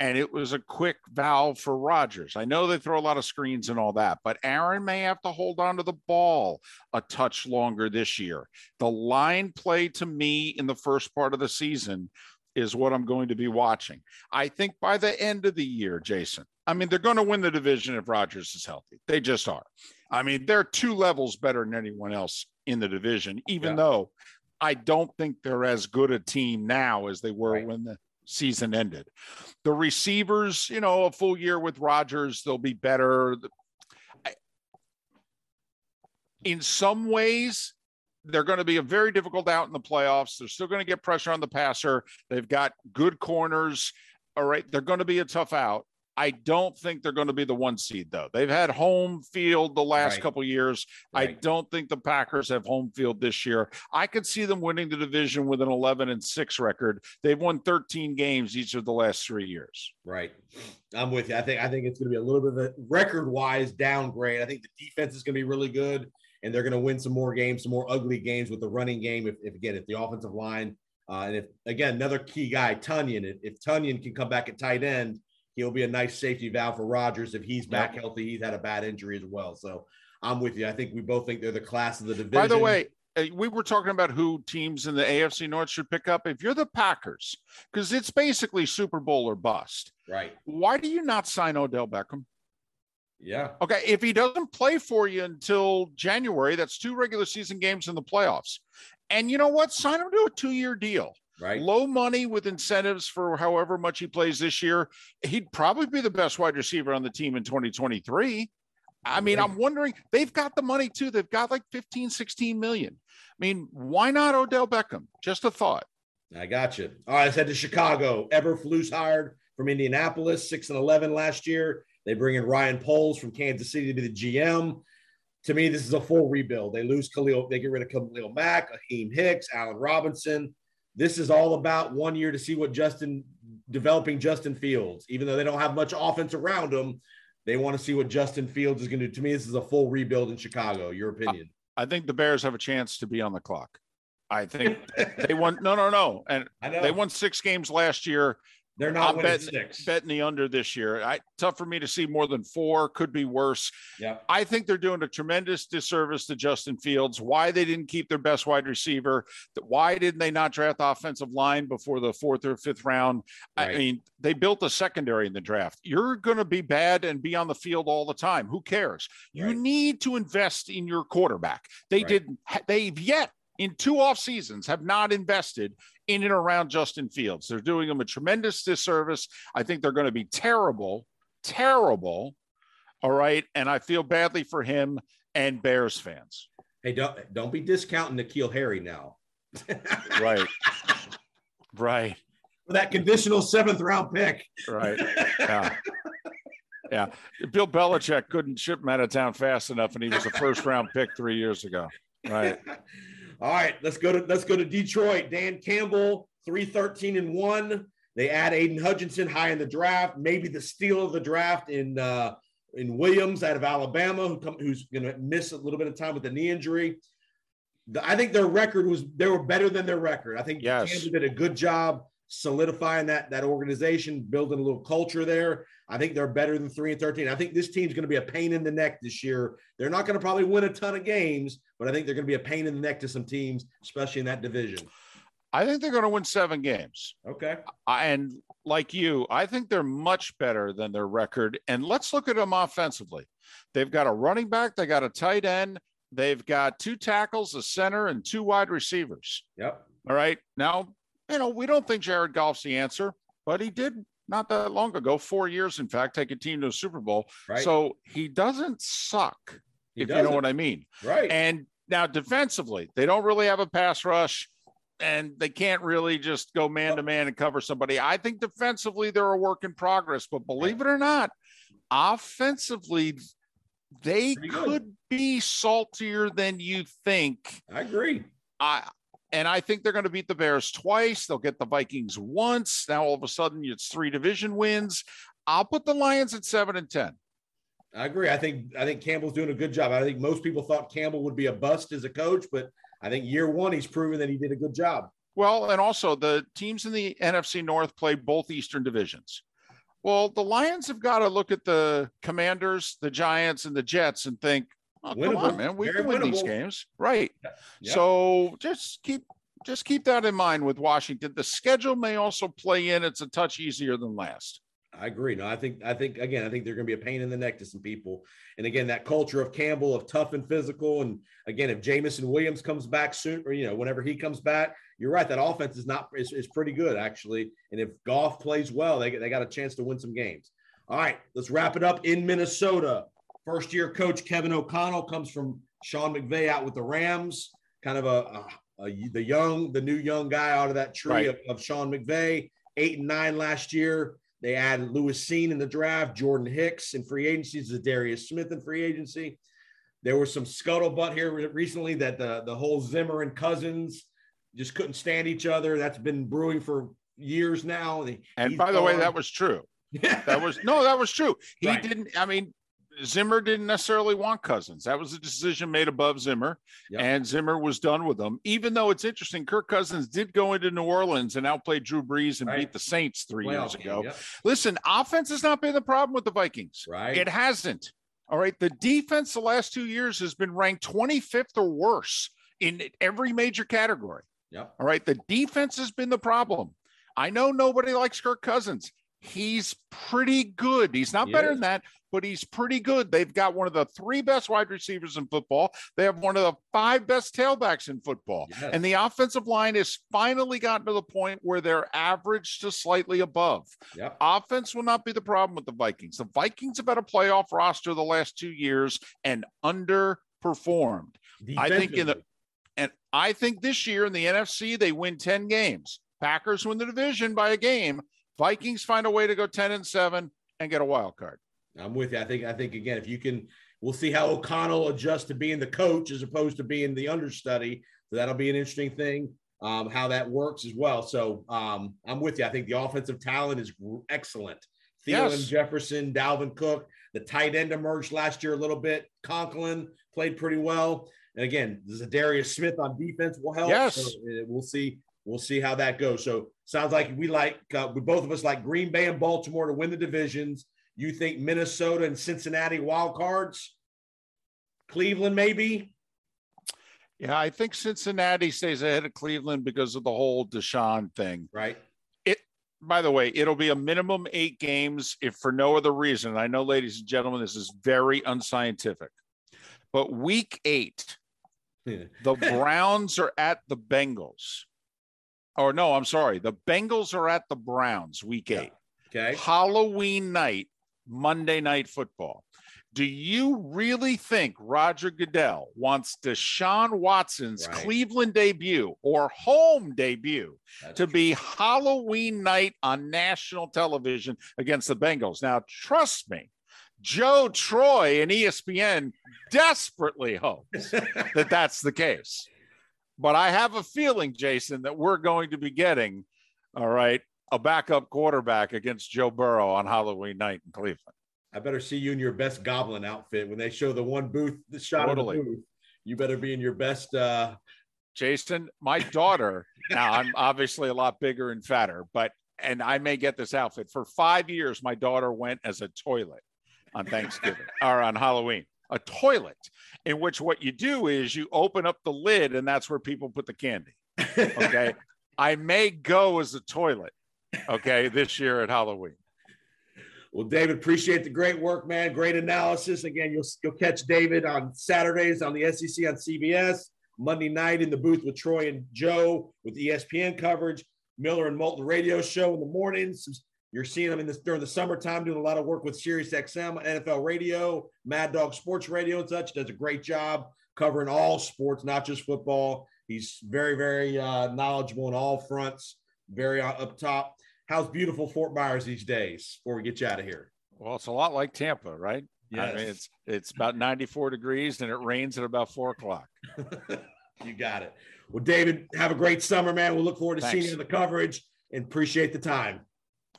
and it was a quick valve for Rodgers. I know they throw a lot of screens and all that, but Aaron may have to hold on to the ball a touch longer this year. The line play to me in the first part of the season is what I'm going to be watching. I think by the end of the year, Jason, I mean, they're going to win the division if Rodgers is healthy. They just are. I mean, they're two levels better than anyone else in the division, even yeah. though I don't think they're as good a team now as they were right. when the season ended. The receivers, you know, a full year with Rodgers, they'll be better. In some ways, they're going to be a very difficult out in the playoffs. They're still going to get pressure on the passer. They've got good corners. All right. They're going to be a tough out. I don't think they're going to be the one seed though. They've had home field the last right. couple years. Right. I don't think the Packers have home field this year. I could see them winning the division with an 11 and 6 record. They've won 13 games each of the last 3 years. Right. I'm with you. I think I think it's going to be a little bit of a record-wise downgrade. I think the defense is going to be really good and they're going to win some more games, some more ugly games with the running game if, if again if the offensive line uh, and if again another key guy Tonyan if, if Tonyan can come back at tight end he'll be a nice safety valve for Rodgers if he's back yep. healthy. He's had a bad injury as well. So I'm with you. I think we both think they're the class of the division. By the way, uh, we were talking about who teams in the AFC North should pick up. If you're the Packers, because it's basically Super Bowl or bust. Right. Why do you not sign Odell Beckham? Yeah. Okay. If he doesn't play for you until January, that's two regular season games in the playoffs. And you know what? Sign him to a two year deal right? Low money with incentives for however much he plays this year. He'd probably be the best wide receiver on the team in 2023. I mean, I'm wondering, they've got the money too. They've got like 15, 16 million. I mean, why not Odell Beckham? Just a thought. I got you. All right, let's head to Chicago. Eberflus hired from Indianapolis, 6 and 11 last year. They bring in Ryan Poles from Kansas City to be the GM. To me, this is a full rebuild. They lose Khalil, they get rid of Khalil Mack, Akiem Hicks, Allen Robinson. This is all about one year to see what Justin developing Justin Fields. Even though they don't have much offense around them, they want to see what Justin Fields is going to do. To me, this is a full rebuild in Chicago. Your opinion? I think the Bears have a chance to be on the clock. I think *laughs* they won. No, no, no. And they won six games last year. They're not I'm betting, six. betting the under this year. I, tough for me to see more than four. Could be worse. Yeah. I think they're doing a tremendous disservice to Justin Fields. Why they didn't keep their best wide receiver? Why didn't they not draft the offensive line before the fourth or fifth round? Right. I mean, they built a secondary in the draft. You're going to be bad and be on the field all the time. Who cares? Right. You need to invest in your quarterback. They right. didn't. They've yet in two off seasons have not invested in and around Justin Fields. They're doing him a tremendous disservice. I think they're going to be terrible, terrible. All right. And I feel badly for him and Bears fans. Hey, don't don't be discounting N'Keal Harry now. right. Right. For that conditional seventh round pick. Right. *laughs* Yeah. Yeah. Bill Belichick couldn't ship him out of town fast enough, and he was a first round pick three years ago. Right. *laughs* All right, let's go to let's go to Detroit. Dan Campbell, 313 and 1. They add Aidan Hutchinson high in the draft, maybe the steal of the draft in uh, in Williams out of Alabama, who come, who's going to miss a little bit of time with the knee injury. The, I think their record was they were better than their record. I think yes. Campbell did a good job solidifying that that organization, building a little culture there. I think they're better than three and thirteen. I think this team's going to be a pain in the neck this year. They're not going to probably win a ton of games, but I think they're going to be a pain in the neck to some teams, especially in that division. I think they're going to win seven games. Okay. And like you, I think they're much better than their record. And let's look at them offensively. They've got a running back, they got a tight end, they've got two tackles, a center, and two wide receivers. Yep. All right. Now, you know, we don't think Jared Goff's the answer, but he did not that long ago, four years, in fact, take a team to a Super Bowl. Right. So he doesn't suck, he if doesn't. you know what I mean. Right. And now defensively, they don't really have a pass rush and they can't really just go man to man and cover somebody. I think defensively, they're a work in progress, but believe it or not, offensively, they could be saltier than you think. I agree. I and I think they're going to beat the Bears twice. They'll get the Vikings once. Now all of a sudden it's three division wins. I'll put the Lions at seven and ten. I agree. I think I think Campbell's doing a good job. I think most people thought Campbell would be a bust as a coach, but I think year one he's proven that he did a good job. Well, and also the teams in the NFC North play both Eastern divisions. Well, the Lions have got to look at the Commanders, the Giants, and the Jets and think, oh, come Winnable. on, man, we can win these games, right? Yep. So just keep just keep that in mind with Washington. The schedule may also play in. It's a touch easier than last. I agree. No, I think I think again, I think they're going to be a pain in the neck to some people. And again, that culture of Campbell of tough and physical. And again, if Jameson Williams comes back soon, or you know, whenever he comes back, you're right. That offense is not is, is pretty good actually. And if Goff plays well, they they got a chance to win some games. All right, let's wrap it up in Minnesota. First year coach Kevin O'Connell comes from Sean McVay out with the Rams, kind of a, a, a the young, the new young guy out of that tree Right. of, of Sean McVay. Eight and nine last year. They added Lewis Cine in the draft, Jordan Hicks in free agency, Darius Smith in free agency. There was some scuttlebutt here recently that the, the whole Zimmer and Cousins just couldn't stand each other. That's been brewing for years now. And He's by the way, that was true. *laughs* That was no, that was true. He Right. didn't. I mean, Zimmer didn't necessarily want Cousins. That was a decision made above Zimmer, Yep. and Zimmer was done with them. Even though it's interesting, Kirk Cousins did go into New Orleans and outplay Drew Brees and Right. beat the Saints three years ago. yep. Listen, offense has not been the problem with the Vikings. Right. It hasn't. All right. The defense the last two years has been ranked 25th or worse in every major category. Yep. All right. The defense has been the problem. I know nobody likes Kirk Cousins. He's pretty good. He's not He better is. than that, but he's pretty good. They've got one of the three best wide receivers in football. They have one of the five best tailbacks in football. Yes. And the offensive line has finally gotten to the point where they're average to slightly above. Yep. Offense will not be the problem with the Vikings. The Vikings have had a playoff roster the last two years and underperformed. I think in the- And I think this year in the NFC, they win 10 games. Packers win the division by a game. Vikings find a way to go 10 and 7 and get a wild card. I'm with you. I think I think again, if you can, we'll see how O'Connell adjusts to being the coach as opposed to being the understudy. So that'll be an interesting thing. Um, how that works as well. So um, I'm with you. I think the offensive talent is excellent. Thielen, Yes. Jefferson, Dalvin Cook, the tight end emerged last year a little bit. Conklin played pretty well. And again, Za'Darius Smith on defense will help. Yes. So, we'll see. We'll see how that goes. So sounds like we like uh, we both of us like Green Bay and Baltimore to win the divisions. You think Minnesota and Cincinnati wild cards? Cleveland maybe. Yeah, I think Cincinnati stays ahead of Cleveland because of the whole Deshaun thing. Right. It by the way, it'll be a minimum eight games if for no other reason. I know, ladies and gentlemen, this is very unscientific, but week eight, *laughs* the Browns are at the Bengals. Or no, I'm sorry. The Bengals are at the Browns week Yeah. eight. Okay. Halloween night, Monday night football. Do you really think Roger Goodell wants Deshaun Watson's Right. Cleveland debut or home debut That's to true. be Halloween night on national television against the Bengals? Now, trust me, Joe Troy and ESPN desperately hopes *laughs* that that's the case. But I have a feeling, Jason, that we're going to be getting, all right, a backup quarterback against Joe Burrow on Halloween night in Cleveland. I better see you in your best goblin outfit when they show the one booth, the shot Totally. of the booth. You better be in your best. uh Jason, my daughter, now I'm *laughs* obviously a lot bigger and fatter, but, and I may get this outfit. For five years, my daughter went as a toilet on Thanksgiving or on Halloween, a toilet in which what you do is you open up the lid and that's where people put the candy. Okay. *laughs* I may go as a toilet, okay, this year at Halloween. Well, David, appreciate the great work, man. Great analysis. Again, you'll you'll catch David on Saturdays on the SEC on CBS. Monday night in the booth with Troy and Joe with ESPN coverage. Miller and Moulton radio show in the mornings. You're seeing them in this during the summertime doing a lot of work with Sirius XM, NFL Radio, Mad Dog Sports Radio, and such. Does a great job covering all sports, not just football. He's very, very uh, knowledgeable on all fronts. Very uh, up top. How's beautiful Fort Myers these days? Before we get you out of here. Well, it's a lot like Tampa, right? I mean, it's it's about 94 degrees and it rains at about four o'clock. *laughs* you got it. Well, David, have a great summer, man. We'll look forward to seeing you in the coverage and appreciate the time.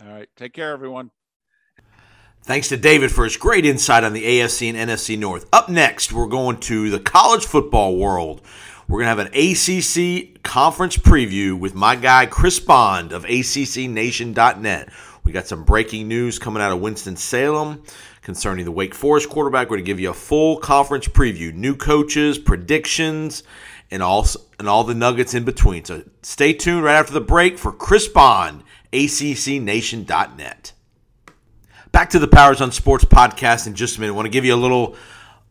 All right. Take care, everyone. Thanks to David for his great insight on the AFC and NFC North. Up next, we're going to the college football world. We're going to have an ACC conference preview with my guy Chris Bond of ACCNation.net. We got some breaking news coming out of Winston-Salem concerning the Wake Forest quarterback. We're going to give you a full conference preview, new coaches, predictions, and all, and all the nuggets in between. So stay tuned right after the break for Chris Bond, ACCNation.net. Back to the Powers on Sports podcast in just a minute. I want to give you a little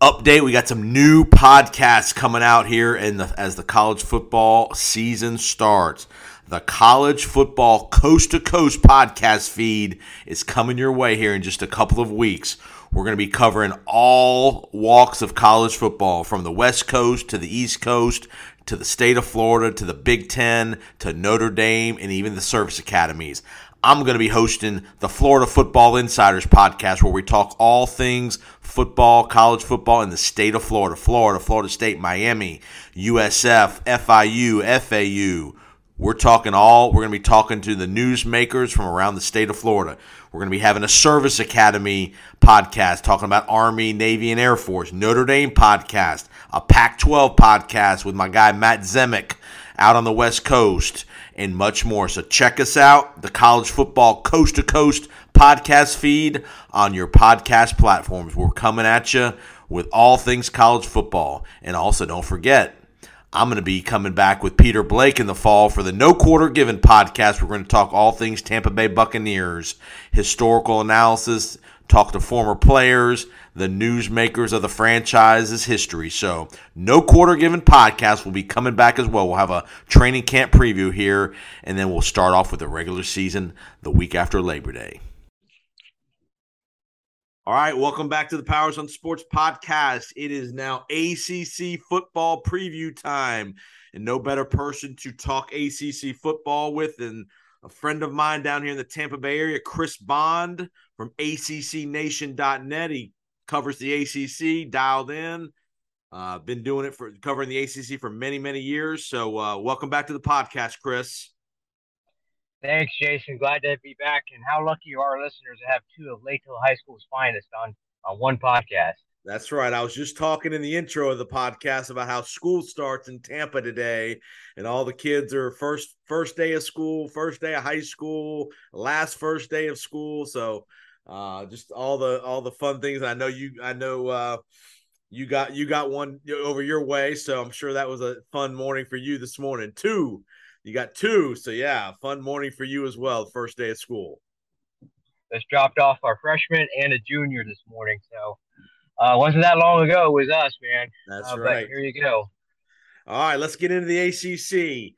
update. We got some new podcasts coming out here in the, as the college football season starts. The College Football Coast to Coast podcast feed is coming your way here in just a couple of weeks. We're going to be covering all walks of college football from the West Coast to the East Coast to the state of Florida to the Big Ten to Notre Dame and even the service academies. I'm going to be hosting the Florida Football Insiders podcast where we talk all things football, college football in the state of Florida, Florida, Florida State, Miami, USF, FIU, FAU. We're talking all, we're going to be talking to the newsmakers from around the state of Florida. We're going to be having a Service Academy podcast talking about Army, Navy, and Air Force, Notre Dame podcast, a Pac 12 podcast with my guy Matt Zemek out on the West Coast and much more. So check us out, the College Football Coast to Coast podcast feed on your podcast platforms. We're coming at you with all things college football. And also, don't forget, I'm going to be coming back with Peter Blake in the fall for the No Quarter Given podcast. We're going to talk all things Tampa Bay Buccaneers, historical analysis, talk to former players, the newsmakers of the franchise's history. So, no quarter given podcast will be coming back as well. We'll have a training camp preview here, and then we'll start off with the regular season the week after Labor Day. All right, welcome back to the Powers on Sports podcast. It is now ACC football preview time, and no better person to talk ACC football with than a friend of mine down here in the Tampa Bay area, Chris Bond from ACCNation.net. He covers the ACC, dialed in. Uh, been doing it for covering the ACC for many, many years. So, uh, welcome back to the podcast, Chris. Thanks, Jason. Glad to be back. And how lucky are our listeners to have two of Lake Hill High School's finest on on one podcast. That's right. I was just talking in the intro of the podcast about how school starts in Tampa today, and all the kids are first first day of school, first day of high school, last first day of school. So uh, just all the all the fun things. I know you. I know uh, you got you got one over your way, so I'm sure that was a fun morning for you this morning. Two, you got two, so yeah, fun morning for you as well. First day of school. Just dropped off our freshman and a junior this morning, so uh, wasn't that long ago. It was us, man. That's uh, right. here you go. All right, let's get into the ACC.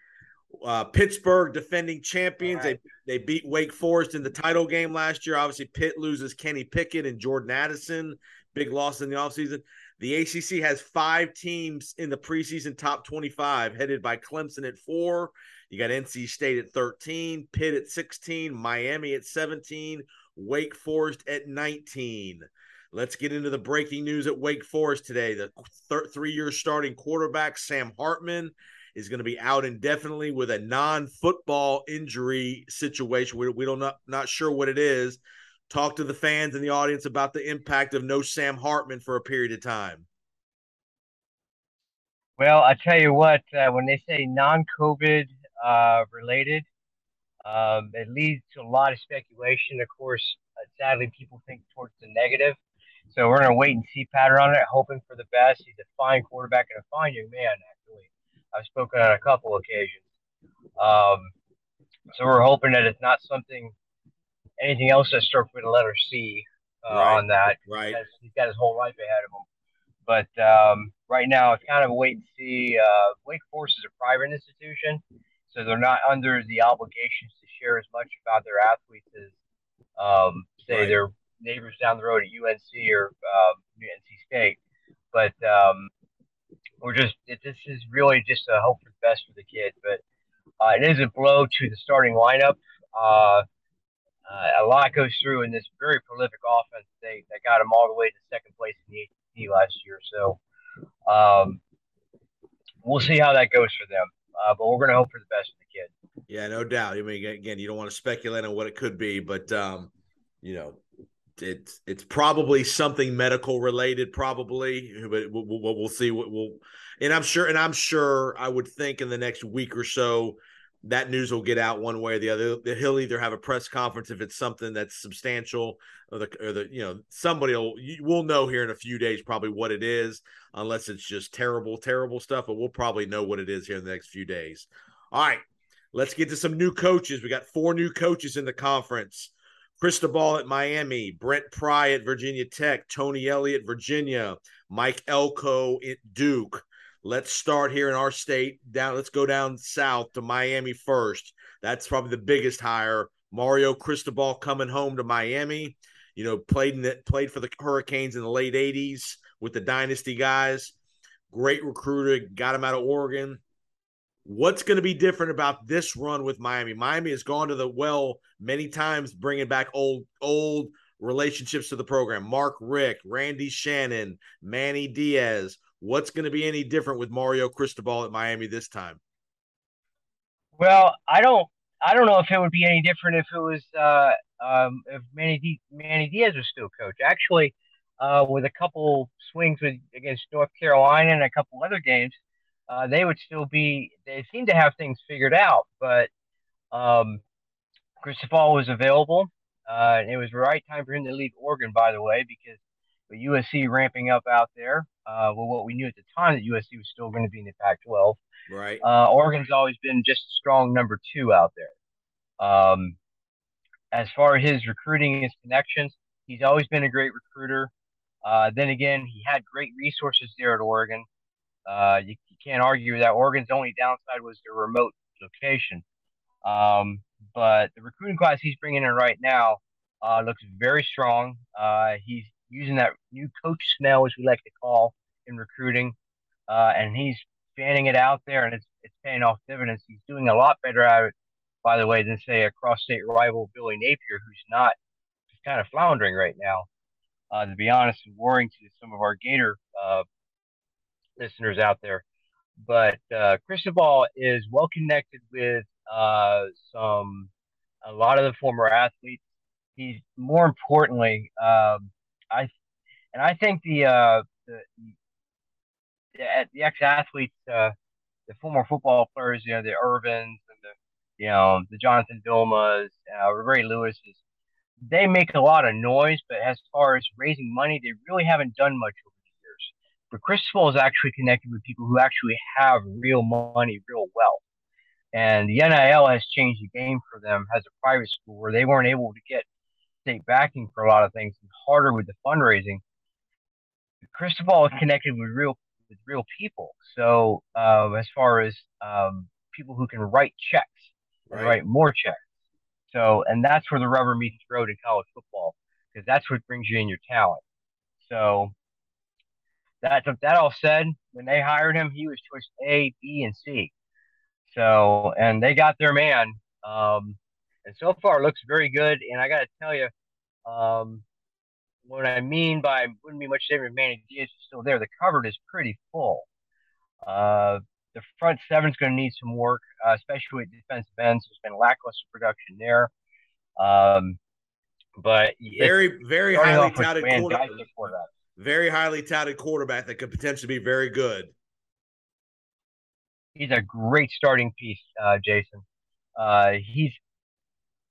Uh, Pittsburgh defending champions. Right. They they beat Wake Forest in the title game last year. Obviously, Pitt loses Kenny Pickett and Jordan Addison. Big loss in the offseason. The ACC has five teams in the preseason top 25, headed by Clemson at four. You got NC State at 13, Pitt at 16, Miami at 17, Wake Forest at 19. Let's get into the breaking news at Wake Forest today. The thir- three year starting quarterback, Sam Hartman, is going to be out indefinitely with a non football injury situation. We, we don't not, not sure what it is. Talk to the fans and the audience about the impact of no Sam Hartman for a period of time. Well, I tell you what, uh, when they say non-COVID uh, related, um, it leads to a lot of speculation. Of course, uh, sadly, people think towards the negative. So we're gonna wait and see pattern on it, hoping for the best. He's a fine quarterback and a fine young man. I've spoken on a couple occasions. Um, so we're hoping that it's not something, anything else that starts with a letter C uh, Right. on that. Right. Because He's got his whole life ahead of him. But um, right now, it's kind of a wait and see. Uh, Wake Forest is a private institution, so they're not under the obligations to share as much about their athletes as, um, say, Right. their neighbors down the road at UNC or um, NC State. But um, we're just it, this is really just a hope for the best for the kid. But uh, it is a blow to the starting lineup. Uh, uh, a lot goes through in this very prolific offense. They that got them all the way to second place in the ACC last year. So um, we'll see how that goes for them. Uh, but we're going to hope for the best for the kid. Yeah, no doubt. I mean, again, you don't want to speculate on what it could be, but um, you know, it's it's probably something medical related, probably. But we'll, we'll, we'll see what we'll. And I'm sure, and I'm sure, I would think in the next week or so, that news will get out one way or the other. He'll either have a press conference if it's something that's substantial, or the or the you know somebody will we'll know here in a few days probably what it is, unless it's just terrible terrible stuff. But we'll probably know what it is here in the next few days. All right, let's get to some new coaches. We got four new coaches in the conference. Cristobal at Miami, Brent Pry at Virginia Tech, Tony Elliott, Virginia, Mike Elko at Duke. Let's start here in our state. Down, let's go down south to Miami first. That's probably the biggest hire. Mario Cristobal coming home to Miami. You know, played in the, played for the Hurricanes in the late '80s with the dynasty guys. Great recruiter, got him out of Oregon. What's going to be different about this run with Miami? Miami has gone to the well many times, bringing back old old relationships to the program. Mark Richt, Randy Shannon, Manny Diaz. What's going to be any different with Mario Cristobal at Miami this time? Well, I don't, I don't know if it would be any different if it was uh, um, if Manny D- Manny Diaz was still coach. Actually, uh, with a couple swings with against North Carolina and a couple other games, uh, they would still be. They seem to have things figured out, but um, Cristobal was available. Uh, it was the right time for him to leave Oregon, by the way, because with USC ramping up out there, uh, well, what we knew at the time that USC was still going to be in the Pac-12. Right. Uh, Oregon's always been just a strong number two out there. Um, as far as his recruiting and his connections, he's always been a great recruiter. Uh, then again, he had great resources there at Oregon. Uh, you, you, can't argue that Oregon's only downside was their remote location. Um, but the recruiting class he's bringing in right now uh, looks very strong. Uh, he's using that new coach smell, as we like to call in recruiting, uh, and he's fanning it out there, and it's it's paying off dividends. He's doing a lot better at it, by the way, than say a cross-state rival Billy Napier, who's not kind of floundering right now. Uh, to be honest, and worrying to some of our Gator uh, listeners out there. But uh, Cristobal is well connected with uh, some a lot of the former athletes. He's more importantly, um, I and I think the uh, the, the, the ex athletes, uh, the former football players, you know, the Irvins and the you know the Jonathan Vilmas, uh, Ray Lewis's, they make a lot of noise, but as far as raising money, they really haven't done much over the years. But Cristobal is actually connected with people who actually have real money, real wealth. And the NIL has changed the game for them as a private school where they weren't able to get state backing for a lot of things and harder with the fundraising. Cristobal is connected with real with real people. So um, as far as um, people who can write checks, right. write more checks. So and that's where the rubber meets the road in college football because that's what brings you in your talent. So that that all said, when they hired him, he was choice A, B, and C. So, and they got their man. Um, and so far it looks very good. And I got to tell you, um, what I mean by wouldn't be much different if Manny Diaz is still there. The cupboard is pretty full. Uh, the front seven's going to need some work, uh, especially with defensive ends. There's been lackluster production there. Um, but very, very highly touted quarterback. Very highly touted quarterback that could potentially be very good he's a great starting piece, uh, Jason. Uh, he's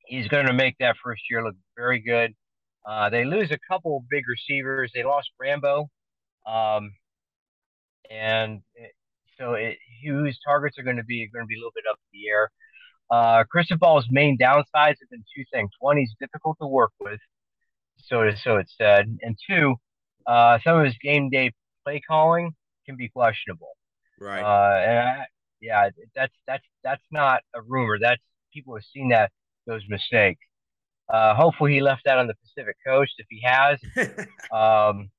he's going to make that first year look very good. Uh, they lose a couple big receivers. They lost Rambo, um, and it, so it, whose targets are going to be going to be a little bit up in the air. Uh, Cristobal's main downsides have been two things: one, he's difficult to work with, so so it's said, and two, uh, some of his game day play calling can be questionable. Right. Uh, and I, yeah, that's that's that's not a rumor. That's people have seen that those mistakes. Uh, hopefully, he left that on the Pacific Coast. If he has, *laughs* um,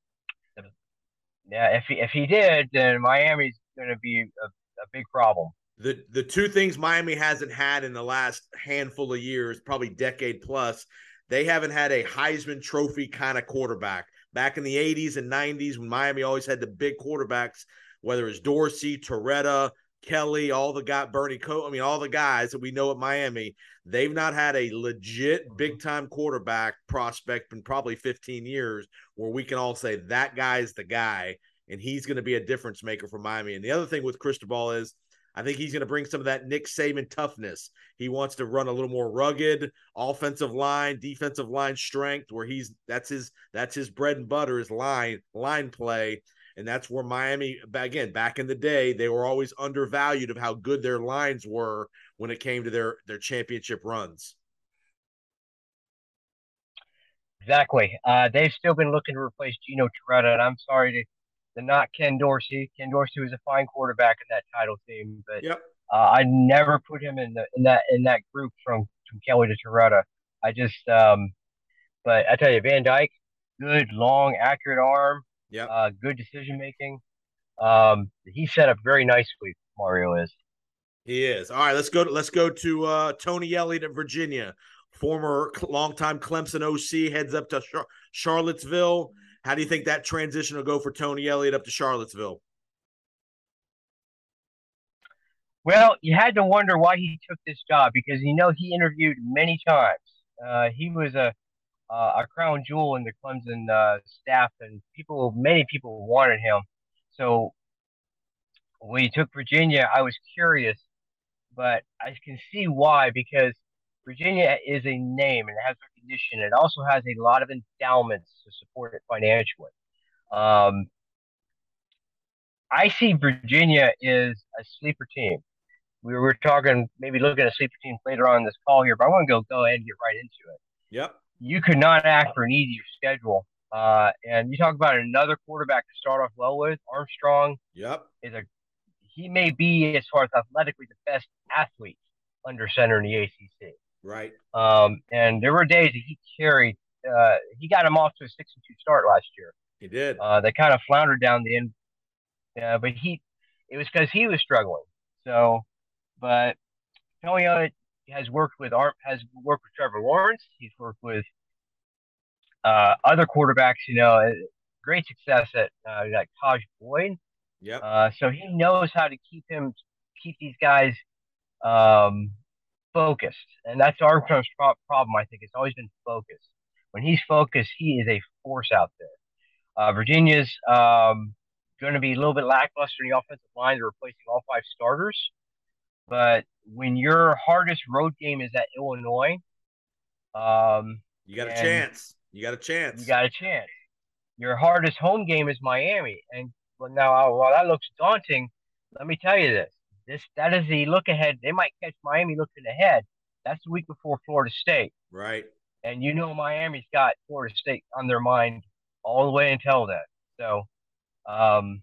yeah, if he if he did, then Miami's going to be a, a big problem. The the two things Miami hasn't had in the last handful of years, probably decade plus, they haven't had a Heisman Trophy kind of quarterback. Back in the 80s and 90s, when Miami always had the big quarterbacks, whether it's Dorsey, Torretta, Kelly, all the guy, Bernie Co. I mean, all the guys that we know at Miami, they've not had a legit mm-hmm. big time quarterback prospect in probably 15 years where we can all say that guy's the guy and he's going to be a difference maker for Miami. And the other thing with Cristobal is I think he's going to bring some of that Nick Saban toughness. He wants to run a little more rugged offensive line, defensive line strength, where he's that's his that's his bread and butter is line line play, and that's where Miami again back in the day they were always undervalued of how good their lines were when it came to their their championship runs. Exactly. Uh, they've still been looking to replace Gino Torretta, and I'm sorry to, to not Ken Dorsey. Ken Dorsey was a fine quarterback in that title team, but yep. uh, I never put him in the in that in that group from from Kelly to Torretta. I just, um, but I tell you, Van Dyck, good, long, accurate arm. Yeah. Uh, good decision making. Um, he set up very nicely. Mario is. He is. All right, let's go. To, let's go to uh, Tony Elliott at Virginia former longtime Clemson OC, heads up to Char- Charlottesville. How do you think that transition will go for Tony Elliott up to Charlottesville? Well, you had to wonder why he took this job because you know he interviewed many times. Uh, he was a uh, a crown jewel in the Clemson uh, staff, and people, many people wanted him. So when he took Virginia, I was curious, but I can see why because Virginia is a name and it has recognition. It also has a lot of endowments to support it financially. Um, I see Virginia is a sleeper team. We were talking, maybe looking at a sleeper teams later on in this call here, but I want to go go ahead and get right into it. Yep. You could not ask for an easier schedule. Uh, and you talk about another quarterback to start off well with, Armstrong. Yep. Is a he may be as far as athletically the best athlete under center in the ACC. Right. Um, and there were days that he carried. Uh, he got him off to a six and two start last year. He did. Uh, they kind of floundered down the end, uh, but he it was because he was struggling. So, but Tony Elliott has worked with Art has worked with Trevor Lawrence. He's worked with uh, other quarterbacks. You know, great success at uh, like Tajh Boyd. Yep. Uh, so he knows how to keep him keep these guys um, focused, and that's Armstrong's pro- problem. I think it's always been focused. When he's focused, he is a force out there. Uh, Virginia's um, going to be a little bit lackluster in the offensive line. They're replacing all five starters, but when your hardest road game is at Illinois, um, you got a chance. You got a chance. You got a chance. Your hardest home game is Miami, and well, now while that looks daunting, let me tell you this: this that is the look ahead. They might catch Miami looking ahead. That's the week before Florida State. Right. And you know Miami's got Florida State on their mind all the way until then. So um,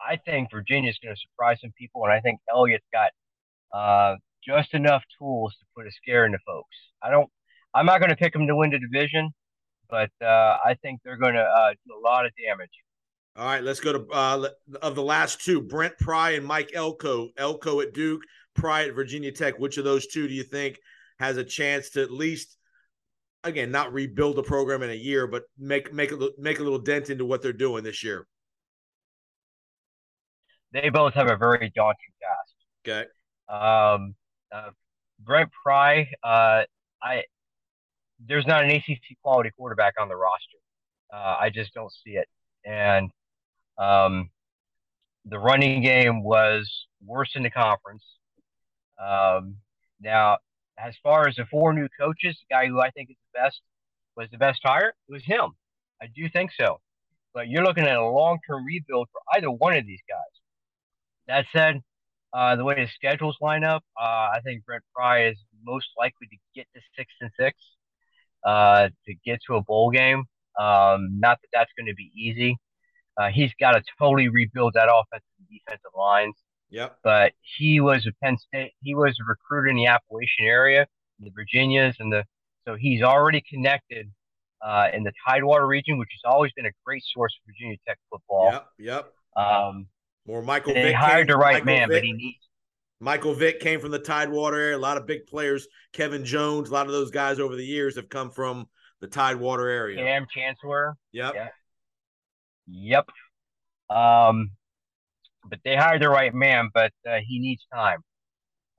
I think Virginia's going to surprise some people, and I think Elliott's got uh, just enough tools to put a scare into folks. I don't. I'm not going to pick them to win the division, but uh, I think they're going to uh, do a lot of damage. All right, let's go to uh, of the last two: Brent Pry and Mike Elko. Elko at Duke, Pry at Virginia Tech. Which of those two do you think has a chance to at least, again, not rebuild the program in a year, but make make a make a little dent into what they're doing this year? They both have a very daunting task. Okay. Um, uh, Brent Pry, uh, I there's not an ACC quality quarterback on the roster. Uh, I just don't see it, and um, the running game was worse in the conference. Um, now, as far as the four new coaches, the guy who I think is the best was the best hire, it was him. I do think so. But you're looking at a long term rebuild for either one of these guys. That said, uh, the way the schedules line up, uh, I think Brent Pry is most likely to get to six and six, uh, to get to a bowl game. Um, not that that's going to be easy. Uh, he's got to totally rebuild that offensive and defensive lines. Yep. But he was a Penn State. He was a recruiter in the Appalachian area, the Virginias, and the so he's already connected uh, in the Tidewater region, which has always been a great source for Virginia Tech football. Yep. Yep. Um, More Michael. they Vick hired came- the right Michael man, Vick, but he needs. Michael Vick came from the Tidewater area. A lot of big players. Kevin Jones. A lot of those guys over the years have come from the Tidewater area. Kam Chancellor. Yep. Yeah. Yep. Um, but they hired the right man, but uh, he needs time.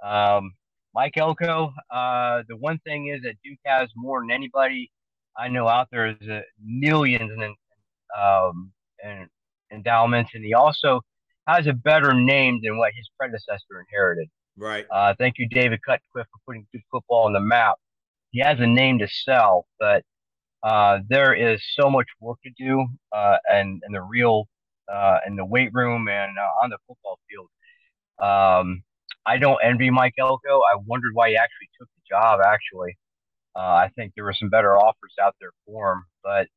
Um, Mike Elko. Uh, the one thing is that Duke has more than anybody I know out there is uh, millions in um, and endowments, and he also has a better name than what his predecessor inherited. Right. Uh, thank you, David Cutcliffe, for putting good football on the map. He has a name to sell, but uh, there is so much work to do, uh, and and the real uh, in the weight room and uh, on the football field. Um, I don't envy Mike Elko. I wondered why he actually took the job. Actually, uh, I think there were some better offers out there for him, but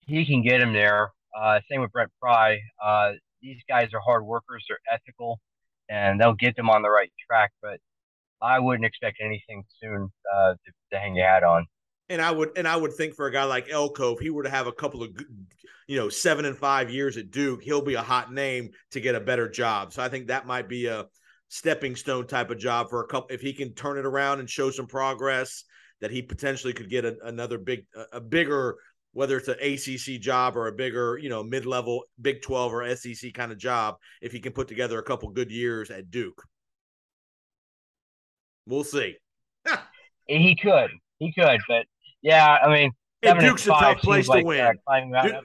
he can get him there. Uh, same with Brent Pry. Uh, these guys are hard workers. They're ethical, and they'll get them on the right track. But I wouldn't expect anything soon uh, to, to hang your hat on. And I would, and I would think for a guy like Elko, if he were to have a couple of, you know, seven and five years at Duke, he'll be a hot name to get a better job. So I think that might be a stepping stone type of job for a couple. If he can turn it around and show some progress, that he potentially could get a, another big, a, a bigger, whether it's an ACC job or a bigger, you know, mid level Big Twelve or SEC kind of job, if he can put together a couple good years at Duke. We'll see. *laughs* he could, he could, but yeah, I mean, and Duke's a tough place to like, win. Uh, Duke,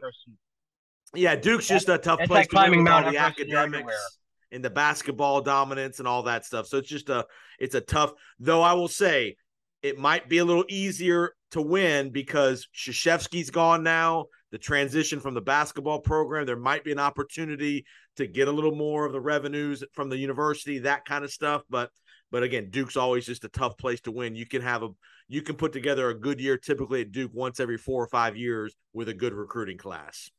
yeah, Duke's just a tough place like to win climbing all Mount the Everest academics and the basketball dominance and all that stuff. So it's just a it's a tough. Though I will say, it might be a little easier to win because Krzyzewski's gone now. The transition from the basketball program, there might be an opportunity to get a little more of the revenues from the university, that kind of stuff. But but again, Duke's always just a tough place to win. You can have a you can put together a good year typically at Duke once every four or five years with a good recruiting class.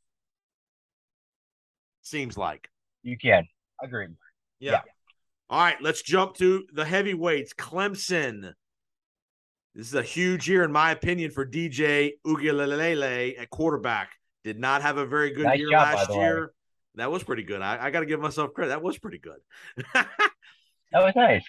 Seems like. You can. Agreed. Yeah. Yeah. All right, let's jump to the heavyweights. Clemson. This is a huge year, in my opinion, for DJ Uiagalelei at quarterback. Did not have a very good Nice year job, last the way. year. That was pretty good. I, I got to give myself credit. That was pretty good. *laughs* That was nice.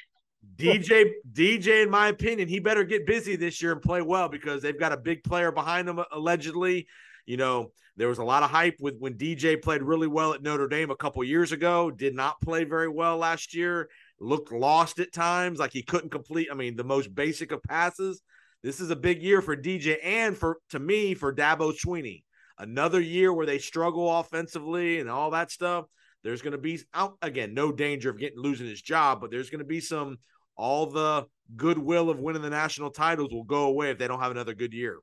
DJ, DJ, in my opinion, he better get busy this year and play well because they've got a big player behind them allegedly. You know, there was a lot of hype with when DJ played really well at Notre Dame a couple years ago, did not play very well last year, looked lost at times, like he couldn't complete, I mean, the most basic of passes. This is a big year for DJ and for, to me, for Dabo Swinney. Another year where they struggle offensively and all that stuff. There's going to be out again, no danger of getting losing his job, but there's going to be some all the goodwill of winning the national titles will go away if they don't have another good year.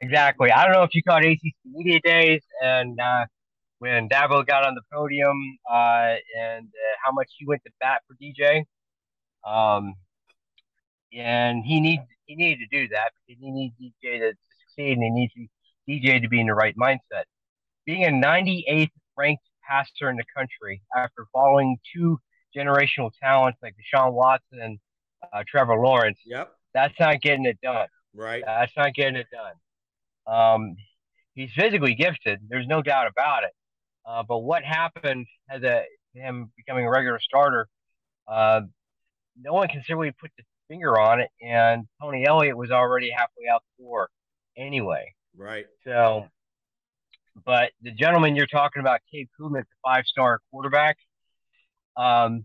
Exactly. I don't know if you caught ACC Media Days and uh, when Dabo got on the podium uh, and uh, how much he went to bat for DJ. Um, and he needs he needed to do that because he needs DJ to, to succeed and he needs DJ to be in the right mindset. Being a 98th ranked passer in the country after following two generational talents like Deshaun Watson and uh, Trevor Lawrence, Yep. that's not getting it done. Right. That's not getting it done. Um, he's physically gifted. There's no doubt about it. Uh, but what happened as a him becoming a regular starter? Uh, no one can really put the finger on it, and Tony Elliott was already halfway out the door anyway. Right. So, but the gentleman you're talking about, Cade Klubnik, the five-star quarterback. Um,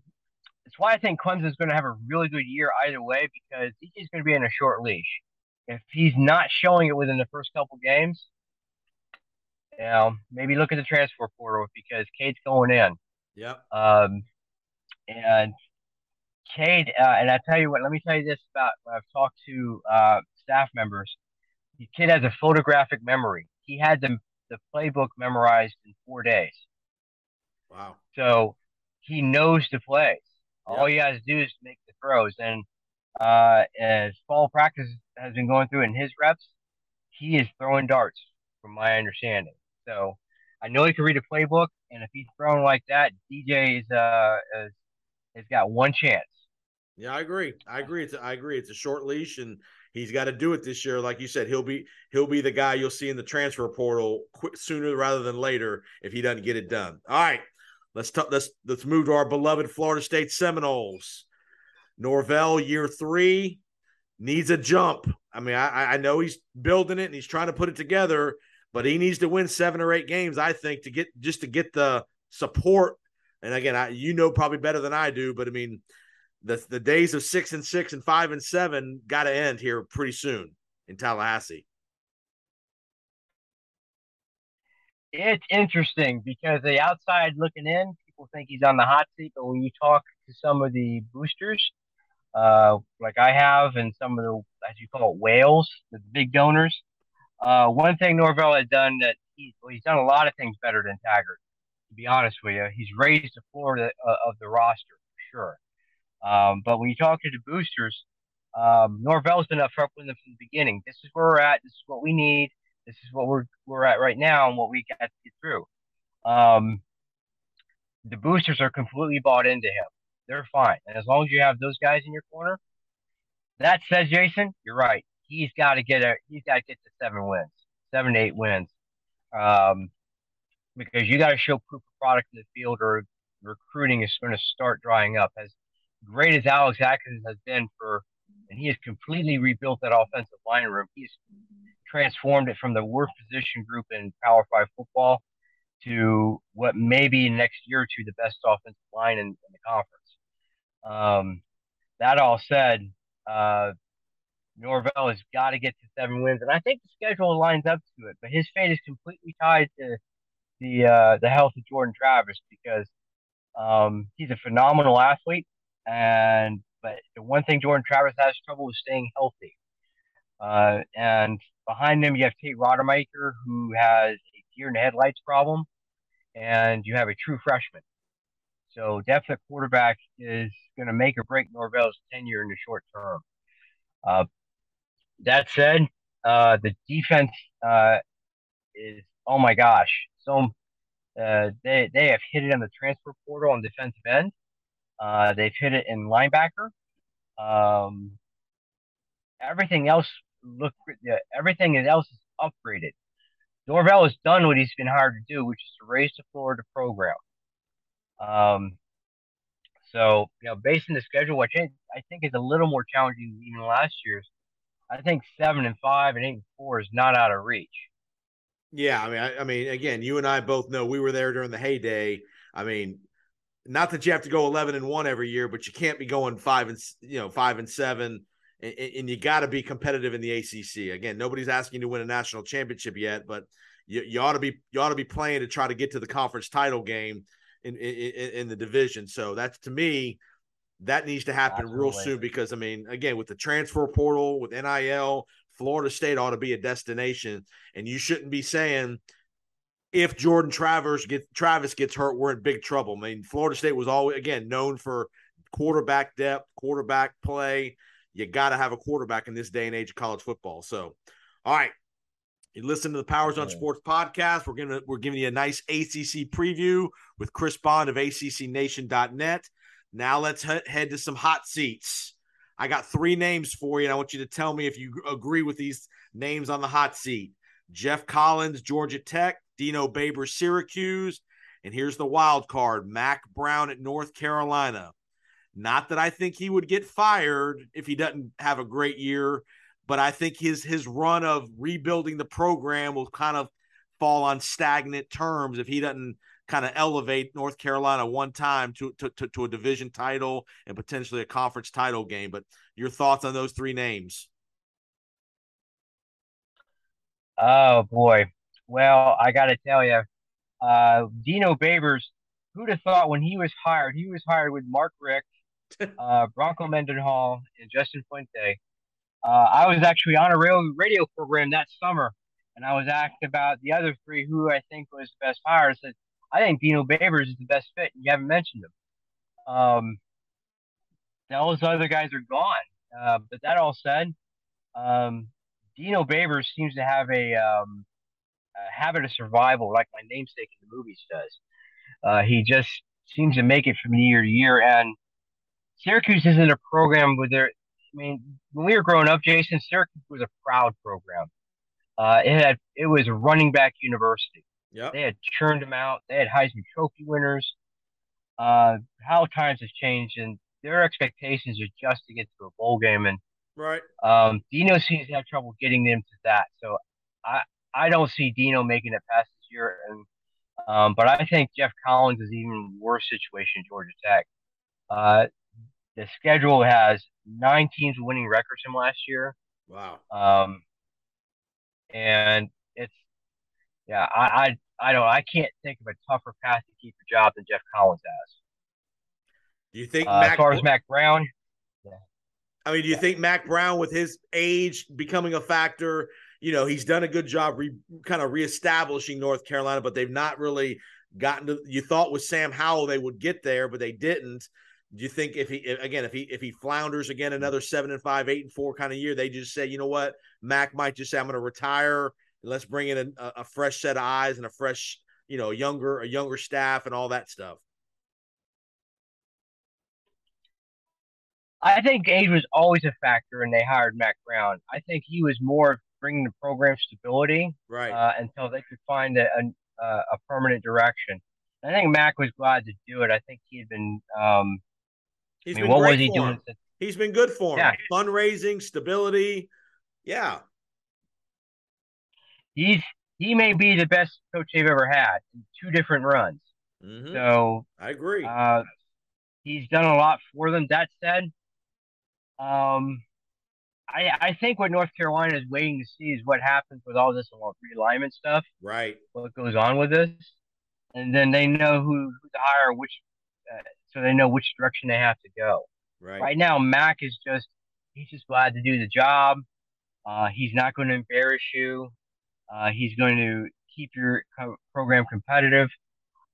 that's why I think Clemson's going to have a really good year either way because DJ's going to be in a short leash. If he's not showing it within the first couple games, you know, maybe look at the transfer portal because Cade's going in. Yep. Um, and Cade, uh, and I tell you what, let me tell you this about when I've talked to uh, staff members. The kid has a photographic memory. He had the, the playbook memorized in four days. Wow. So he knows the plays. All he has to do is make the throws. And uh, as fall practice has been going through in his reps, he is throwing darts, from my understanding. So I know he can read a playbook, and if he's throwing like that, DJ is uh is, has got one chance. Yeah, I agree. I agree. It's a, I agree. It's a short leash, and he's got to do it this year. Like you said, he'll be he'll be the guy you'll see in the transfer portal sooner rather than later if he doesn't get it done. All right, let's talk. Let's let's move to our beloved Florida State Seminoles. Norvell, year three, needs a jump. I mean, I, I know he's building it and he's trying to put it together, but he needs to win seven or eight games, I think, to get just to get the support. And again, I, you know probably better than I do, but I mean, the the days of six and six and five and seven got to end here pretty soon in Tallahassee. it's interesting because the outside looking in, people think he's on the hot seat, but when you talk to some of the boosters, uh, like I have, and some of the as you call it whales, the big donors, uh, one thing Norvell has done that well, he's done a lot of things better than Taggart. To be honest with you, he's raised the floor of the, uh, of the roster for sure. Um, but when you talk to the boosters, um, Norvell's been upfront with them from the beginning. This is where we're at. This is what we need. This is what we're we're at right now, and what we got to get through. Um, the boosters are completely bought into him. They're fine, and as long as you have those guys in your corner. That said, Jason, you're right. He's got to get a. He's got to get to seven wins, seven to eight wins, um, because you got to show proof of product in the field, or recruiting is going to start drying up. As great as Alex Atkins has been for and he has completely rebuilt that offensive line room. He's transformed it from the worst position group in Power Five football to what may be next year to the best offensive line in, in the conference. Um, that all said, uh, Norvell has got to get to seven wins, and I think the schedule lines up to it. But his fate is completely tied to the uh, the health of Jordan Travis because um, he's a phenomenal athlete, and but the one thing Jordan Travis has trouble with staying healthy. Uh, and behind him, you have Tate Rodemaker, who has a deer in the headlights problem, and you have a true freshman. So depth at quarterback is going to make or break Norvell's tenure in the short term. Uh, that said, uh, the defense uh, is oh my gosh, so uh, they they have hit it on the transfer portal on defensive end. Uh, they've hit it in linebacker. Um, everything else look everything else is upgraded. Norvell has done what he's been hired to do, which is to raise the floor of the program. Um, so you know, based on the schedule, which I, I think is a little more challenging than even last year's, I think seven and five and eight and four is not out of reach. Yeah, I mean, I, I mean, again, you and I both know we were there during the heyday. I mean, not that you have to go 11 and 1 every year but you can't be going 5 and you know 5 and 7 and, and you got to be competitive in the ACC again nobody's asking you to win a national championship yet but you, you ought to be you ought to be playing to try to get to the conference title game in in, in the division. So that's to me that needs to happen Absolutely. real soon because I mean again with the transfer portal with NIL Florida State ought to be a destination. And you shouldn't be saying if Jordan Travis gets Travis gets hurt, we're in big trouble. I mean, Florida State was always again known for quarterback depth, quarterback play. You got to have a quarterback in this day and age of college football. So, all right, you listen to the Powers on Sports podcast. We're gonna we're giving you a nice ACC preview with Chris Bond of ACCNation.net. Now let's head to some hot seats. I got three names for you, and I want you to tell me if you agree with these names on the hot seat. Geoff Collins, Georgia Tech, Dino Baber, Syracuse. And here's the wild card Mack Brown at North Carolina. Not that I think he would get fired if he doesn't have a great year, but I think his his run of rebuilding the program will kind of fall on stagnant terms if he doesn't kind of elevate North Carolina one time to, to, to, to, a division title and potentially a conference title game. But your thoughts on those three names? Oh boy. Well, I got to tell you, uh, Dino Babers, who'd have thought when he was hired, he was hired with Mark Richt, *laughs* uh, Bronco Mendenhall, and Justin Fuente. Uh, I was actually on a radio, radio program that summer, and I was asked about the other three who I think was the best hire. I said, I think Dino Babers is the best fit. You haven't mentioned him. Um, those other guys are gone. Uh, but that all said, um, Dino Babers seems to have a um, habit of survival, like my namesake in the movies does. Uh, he just seems to make it from year to year. And Syracuse isn't a program where there. I mean, when we were growing up, Jason, Syracuse was a proud program. Uh, it had it was a running back university. Yeah, they had churned them out. They had Heisman Trophy winners. Uh, how times have changed, and their expectations are just to get to a bowl game. And right, um, Dino seems to have trouble getting them to that. So I I don't see Dino making it past this year, and um, but I think Geoff Collins is even worse situation Georgia Tech. Uh, the schedule has nine teams winning records from last year. Wow. Um, and it's Yeah, I, I, I don't. I can't think of a tougher path to keep your job than Geoff Collins has. Do you think Uh, Mack, as far as Mack Brown, I mean, do you think Mack Brown, with his age becoming a factor, you know, he's done a good job re, kind of reestablishing North Carolina, but they've not really gotten to. You thought with Sam Howell they would get there, but they didn't. Do you think if he again if he if he flounders again mm-hmm. another seven and five, eight and four kind of year, they just say, you know what, Mack might just say, I'm going to retire. Let's bring in a, a fresh set of eyes and a fresh, you know, younger a younger staff and all that stuff. I think age was always a factor, and they hired Mack Brown. I think he was more bringing the program stability Right. uh, until they could find a, a, a permanent direction. I think Mack was glad to do it. I think he had been. Um, He's I mean, been what was he doing? Since, He's been good for him. Yeah. Fundraising, stability. Yeah. he's he may be the best coach they've ever had in two different runs. Mhm. So I agree. uh, he's done a lot for them. That said, um, I I think what North Carolina is waiting to see is what happens with all this realignment stuff. right. what goes on with this, and then they know who, who to hire, which, uh, so they know which direction they have to go. Right. Right now, Mack is just he's just glad to do the job. Uh, he's not going to embarrass you. Uh, he's going to keep your co- program competitive.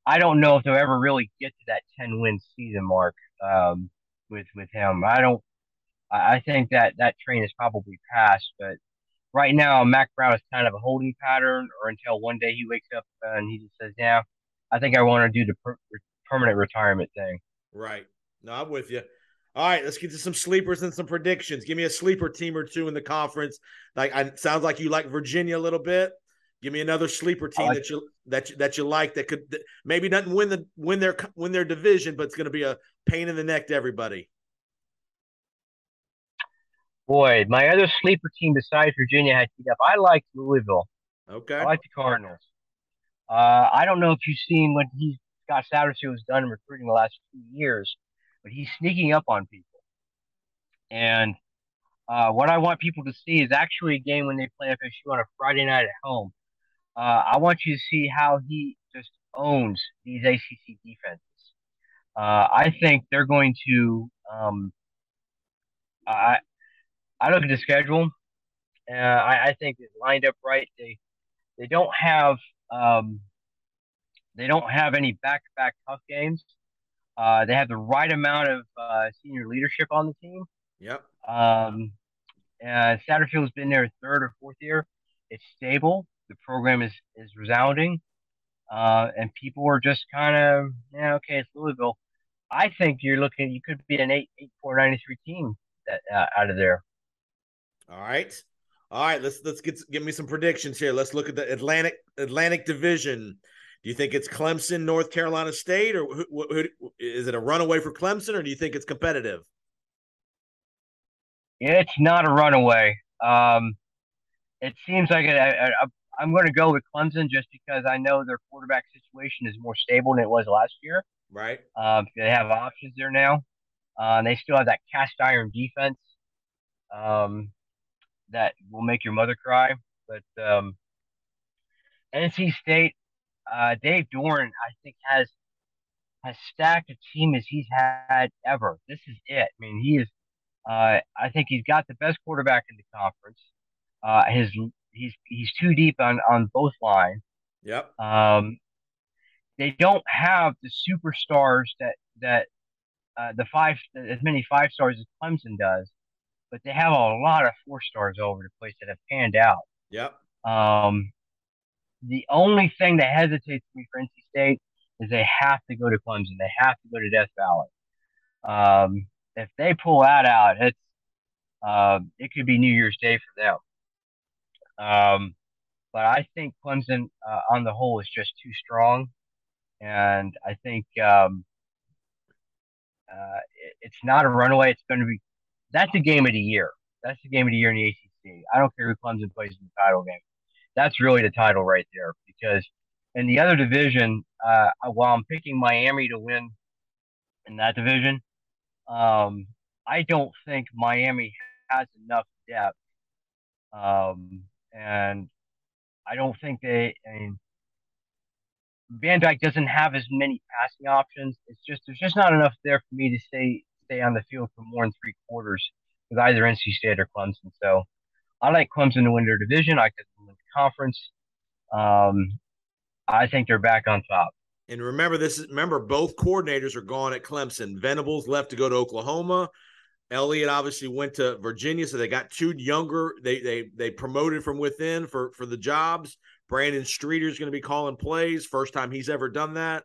I don't know if they'll ever really get to that ten win season mark um, with with him. I don't. I I think that that train is probably passed, but right now Mack Brown is kind of a holding pattern, or until one day he wakes up and he just says, "Yeah, I think I want to do the per- permanent retirement thing." Right. No, I'm with you. All right, let's get to some sleepers and some predictions. Give me a sleeper team or two in the conference. Like, I sounds like you like Virginia a little bit. Give me another sleeper team oh, like- that you that you, that you like that could that maybe doesn't win the win their win their division, but it's going to be a pain in the neck to everybody. Boy, my other sleeper team besides Virginia had heat up. I like Louisville. Okay. I like the Cardinals. Uh, I don't know if you've seen what he Scott Satterfield has done in recruiting the last few years, but he's sneaking up on people. And uh, what I want people to see is actually a game when they play FSU on a Friday night at home. Uh, I want you to see how he just owns these ACC defenses. Uh, I think they're going to. Um, I I look at the schedule. Uh, I, I think it's lined up right. They they don't have um, they don't have any back-to-back tough games. Uh, they have the right amount of uh, senior leadership on the team. Yep. Um, uh, Satterfield's been there third or fourth year. It's stable. The program is is resounding, uh, and people are just kind of yeah okay it's Louisville. I think you're looking you could be an eight eight four ninety three team that uh, out of there. All right. All right, let's let's get give me some predictions here. Let's look at the Atlantic Atlantic Division. Do you think it's Clemson, North Carolina State, or who, who, who, is it a runaway for Clemson, or do you think it's competitive? It's not a runaway. Um, it seems like it, I, I'm going to go with Clemson just because I know their quarterback situation is more stable than it was last year. Right. Um, they have options there now. Uh, they still have that cast iron defense um, that will make your mother cry. But um, NC State, uh, Dave Doeren, I think has has stacked a team as he's had ever. This is it. I mean, he is. Uh, I think he's got the best quarterback in the conference. Uh, his he's he's too deep on on both lines. Yep. Um, they don't have the superstars that that uh, the five as many five stars as Clemson does, but they have a lot of four stars all over the place that have panned out. Yep. Um, the only thing that hesitates me for NC State is they have to go to Clemson. They have to go to Death Valley. Um, if they pull that out, it's uh, it could be New Year's Day for them. Um, but I think Clemson, uh, on the whole, is just too strong, and I think um, uh, it, it's not a runaway. It's going to be that's the game of the year. That's the game of the year in the ACC. I don't care who Clemson plays in the title game. That's really the title right there because in the other division, uh, while I'm picking Miami to win in that division, um, I don't think Miami has enough depth. Um, and I don't think they, I mean, Van Dyck doesn't have as many passing options. It's just there's just not enough there for me to stay stay on the field for more than three quarters with either NC State or Clemson. So I like Clemson to win their division. I could win the conference. Um, I think they're back on top. And remember this is remember both coordinators are gone at Clemson. Venables left to go to Oklahoma. Elliott obviously went to Virginia, so they got two younger. They they they promoted from within for for the jobs. Brandon Streeter is going to be calling plays. First time he's ever done that.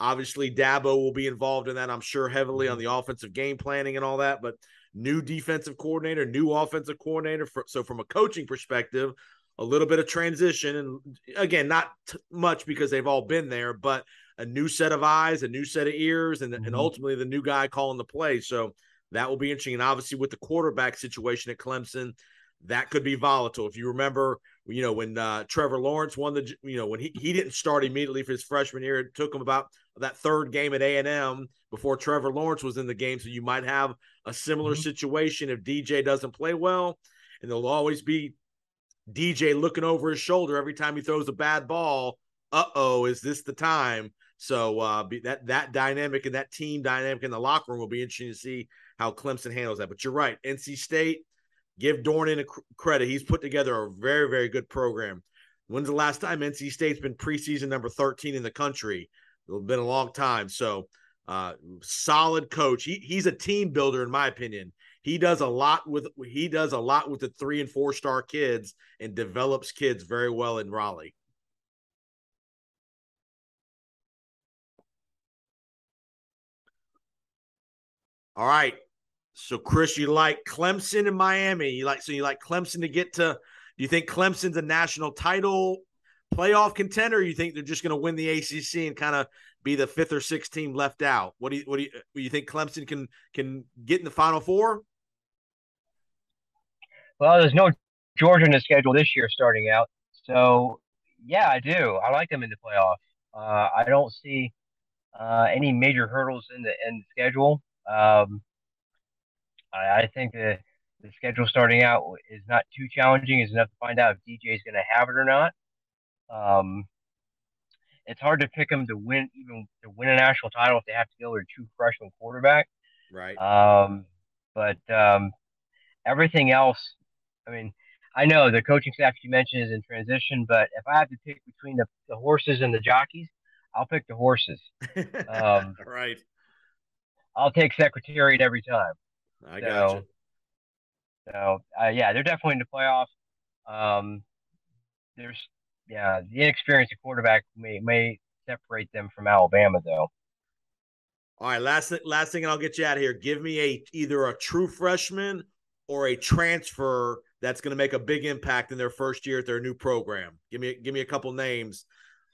Obviously, Dabo will be involved in that. I'm sure heavily on the offensive game planning and all that. But new defensive coordinator, new offensive coordinator. For, so from a coaching perspective, a little bit of transition, and again, not t- much because they've all been there, but a new set of eyes, a new set of ears, and, mm-hmm. and ultimately the new guy calling the play. So that will be interesting. And obviously, with the quarterback situation at Clemson, that could be volatile. If you remember, you know, when uh, Trevor Lawrence won the, you know, when he, he didn't start immediately for his freshman year, it took him about that third game at A&M before Trevor Lawrence was in the game. So you might have a similar mm-hmm. situation if DJ doesn't play well. And there'll always be DJ looking over his shoulder every time he throws a bad ball. Uh oh, is this the time? So uh, be, that that dynamic and that team dynamic in the locker room will be interesting to see how Clemson handles that. But you're right, NC State. Give Dornan a credit; he's put together a very very good program. When's the last time NC State's been preseason number 13 in the country? It's been a long time. So, uh, solid coach. He, he's a team builder, in my opinion. He does a lot with he does a lot with the three and four star kids and develops kids very well in Raleigh. All right. So Chris, you like Clemson and Miami. You like so you like Clemson to get to do you think Clemson's a national title playoff contender you think they're just going to win the ACC and kind of be the fifth or sixth team left out? What do you what do you, you think Clemson can can get in the final four? Well, there's no Georgia in the schedule this year starting out. So, yeah, I do. I like them in the playoff. Uh, I don't see uh, any major hurdles in the in the schedule. Um, I, I, think the the schedule starting out is not too challenging. Is enough to find out if DJ is going to have it or not. Um, it's hard to pick them to win even to win a national title if they have to go with a true freshman quarterback. Right. Um, but um, everything else I mean, I know the coaching staff you mentioned is in transition, but if I have to pick between the, the horses and the jockeys, I'll pick the horses. Um, *laughs* right. I'll take Secretariat every time. I so, got you. So uh, yeah, they're definitely in the playoffs. Um, there's yeah, the inexperienced quarterback may may separate them from Alabama though. All right, last last thing, and I'll get you out of here. Give me a either a true freshman or a transfer that's going to make a big impact in their first year at their new program? Give me give me a couple names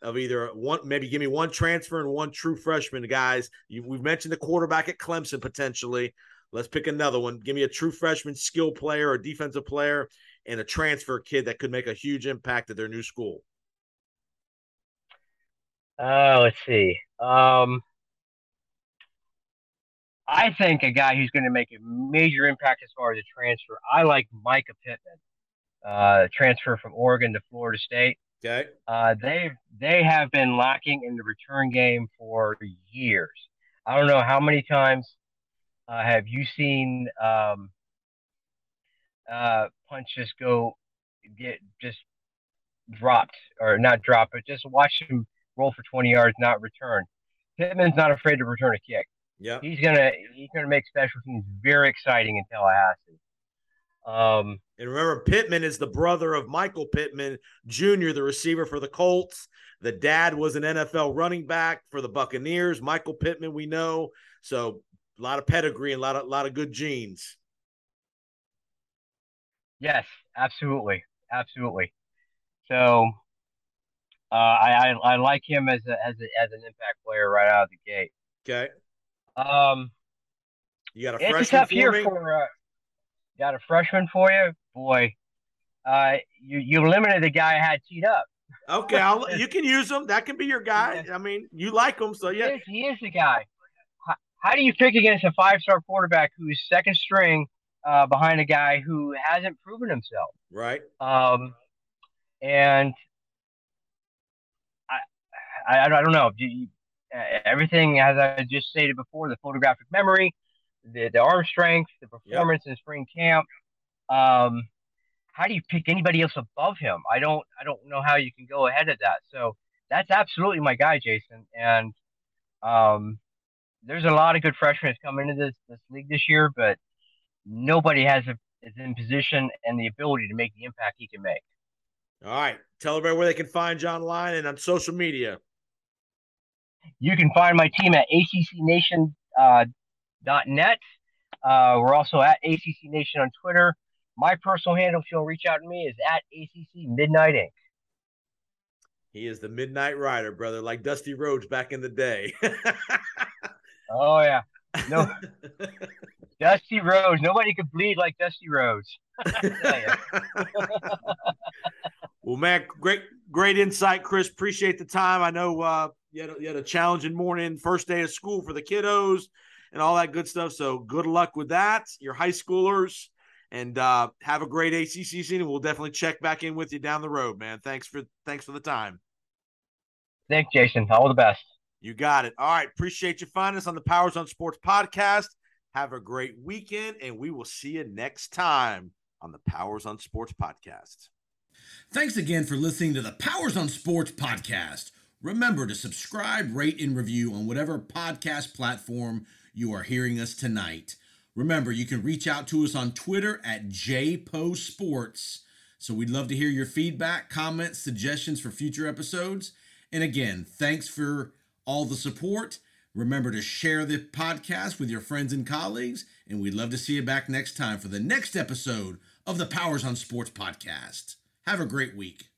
of either one, maybe give me one transfer and one true freshman, guys. You, we've mentioned the quarterback at Clemson potentially. Let's pick another one. Give me a true freshman skill player or defensive player and a transfer kid that could make a huge impact at their new school. Uh, let's see. Um, I think a guy who's going to make a major impact as far as a transfer. I like Mycah Pittman, uh, transfer from Oregon to Florida State. Okay. Uh, they they have been lacking in the return game for years. I don't know how many times uh, have you seen um, uh, punch just go get just dropped or not dropped, but just watch him roll for 20 yards, not return. Pittman's not afraid to return a kick. Yeah, he's gonna he's gonna make special teams very exciting in Tallahassee. Um, and remember, Pittman is the brother of Michael Pittman Jr., the receiver for the Colts. The dad was an NFL running back for the Buccaneers. Michael Pittman, we know, so a lot of pedigree and a lot of a lot of good genes. Yes, absolutely, absolutely. So uh, I, I, I like him as a, as a, as an impact player right out of the gate. Okay. Um, you got a freshman it's a tough year me? for. Uh, got a freshman for you, boy. Uh, you you limited the guy I had teed up. Okay, I'll, *laughs* you can use him. That can be your guy. I mean, you like him, so yeah. He is, he is the guy. How, how, do you pick against a five star quarterback who's second string uh, behind a guy who hasn't proven himself? Right. Um, and I, I don't know. You, uh, everything, as I just stated before, the photographic memory, the, the arm strength, the performance yep. in spring camp. Um, how do you pick anybody else above him? I don't I don't know how you can go ahead of that. So that's absolutely my guy, Jason. And um, there's a lot of good freshmen that's come into this this league this year, but nobody has a, is in position and the ability to make the impact he can make. All right, tell everybody where they can find John online and on social media. You can find my team at accnation.net. Uh, uh, we're also at ACC Nation on Twitter. My personal handle, if you'll reach out to me, is at ACC Midnight Inc. He is the Midnight Rider, brother, like Dusty Rhodes back in the day. *laughs* oh yeah, no, *laughs* Dusty Rhodes. Nobody could bleed like Dusty Rhodes. *laughs* well, man, great, great insight, Chris. Appreciate the time. I know uh, you, had a, you had a challenging morning, first day of school for the kiddos, and all that good stuff. So good luck with that. Your high schoolers and uh, have a great ACC season. We'll definitely check back in with you down the road, man. Thanks for thanks for the time. Thanks, Jason. All the best. You got it. All right. Appreciate you finding us on the Powers on Sports podcast. Have a great weekend, and we will see you next time on the Powers on Sports podcast. Thanks again for listening to the Powers on Sports podcast. Remember to subscribe, rate, and review on whatever podcast platform you are hearing us tonight. Remember, you can reach out to us on Twitter at JPoSports. So we'd love to hear your feedback, comments, suggestions for future episodes. And again, thanks for all the support. Remember to share the podcast with your friends and colleagues. And we'd love to see you back next time for the next episode of the Powers on Sports podcast. Have a great week.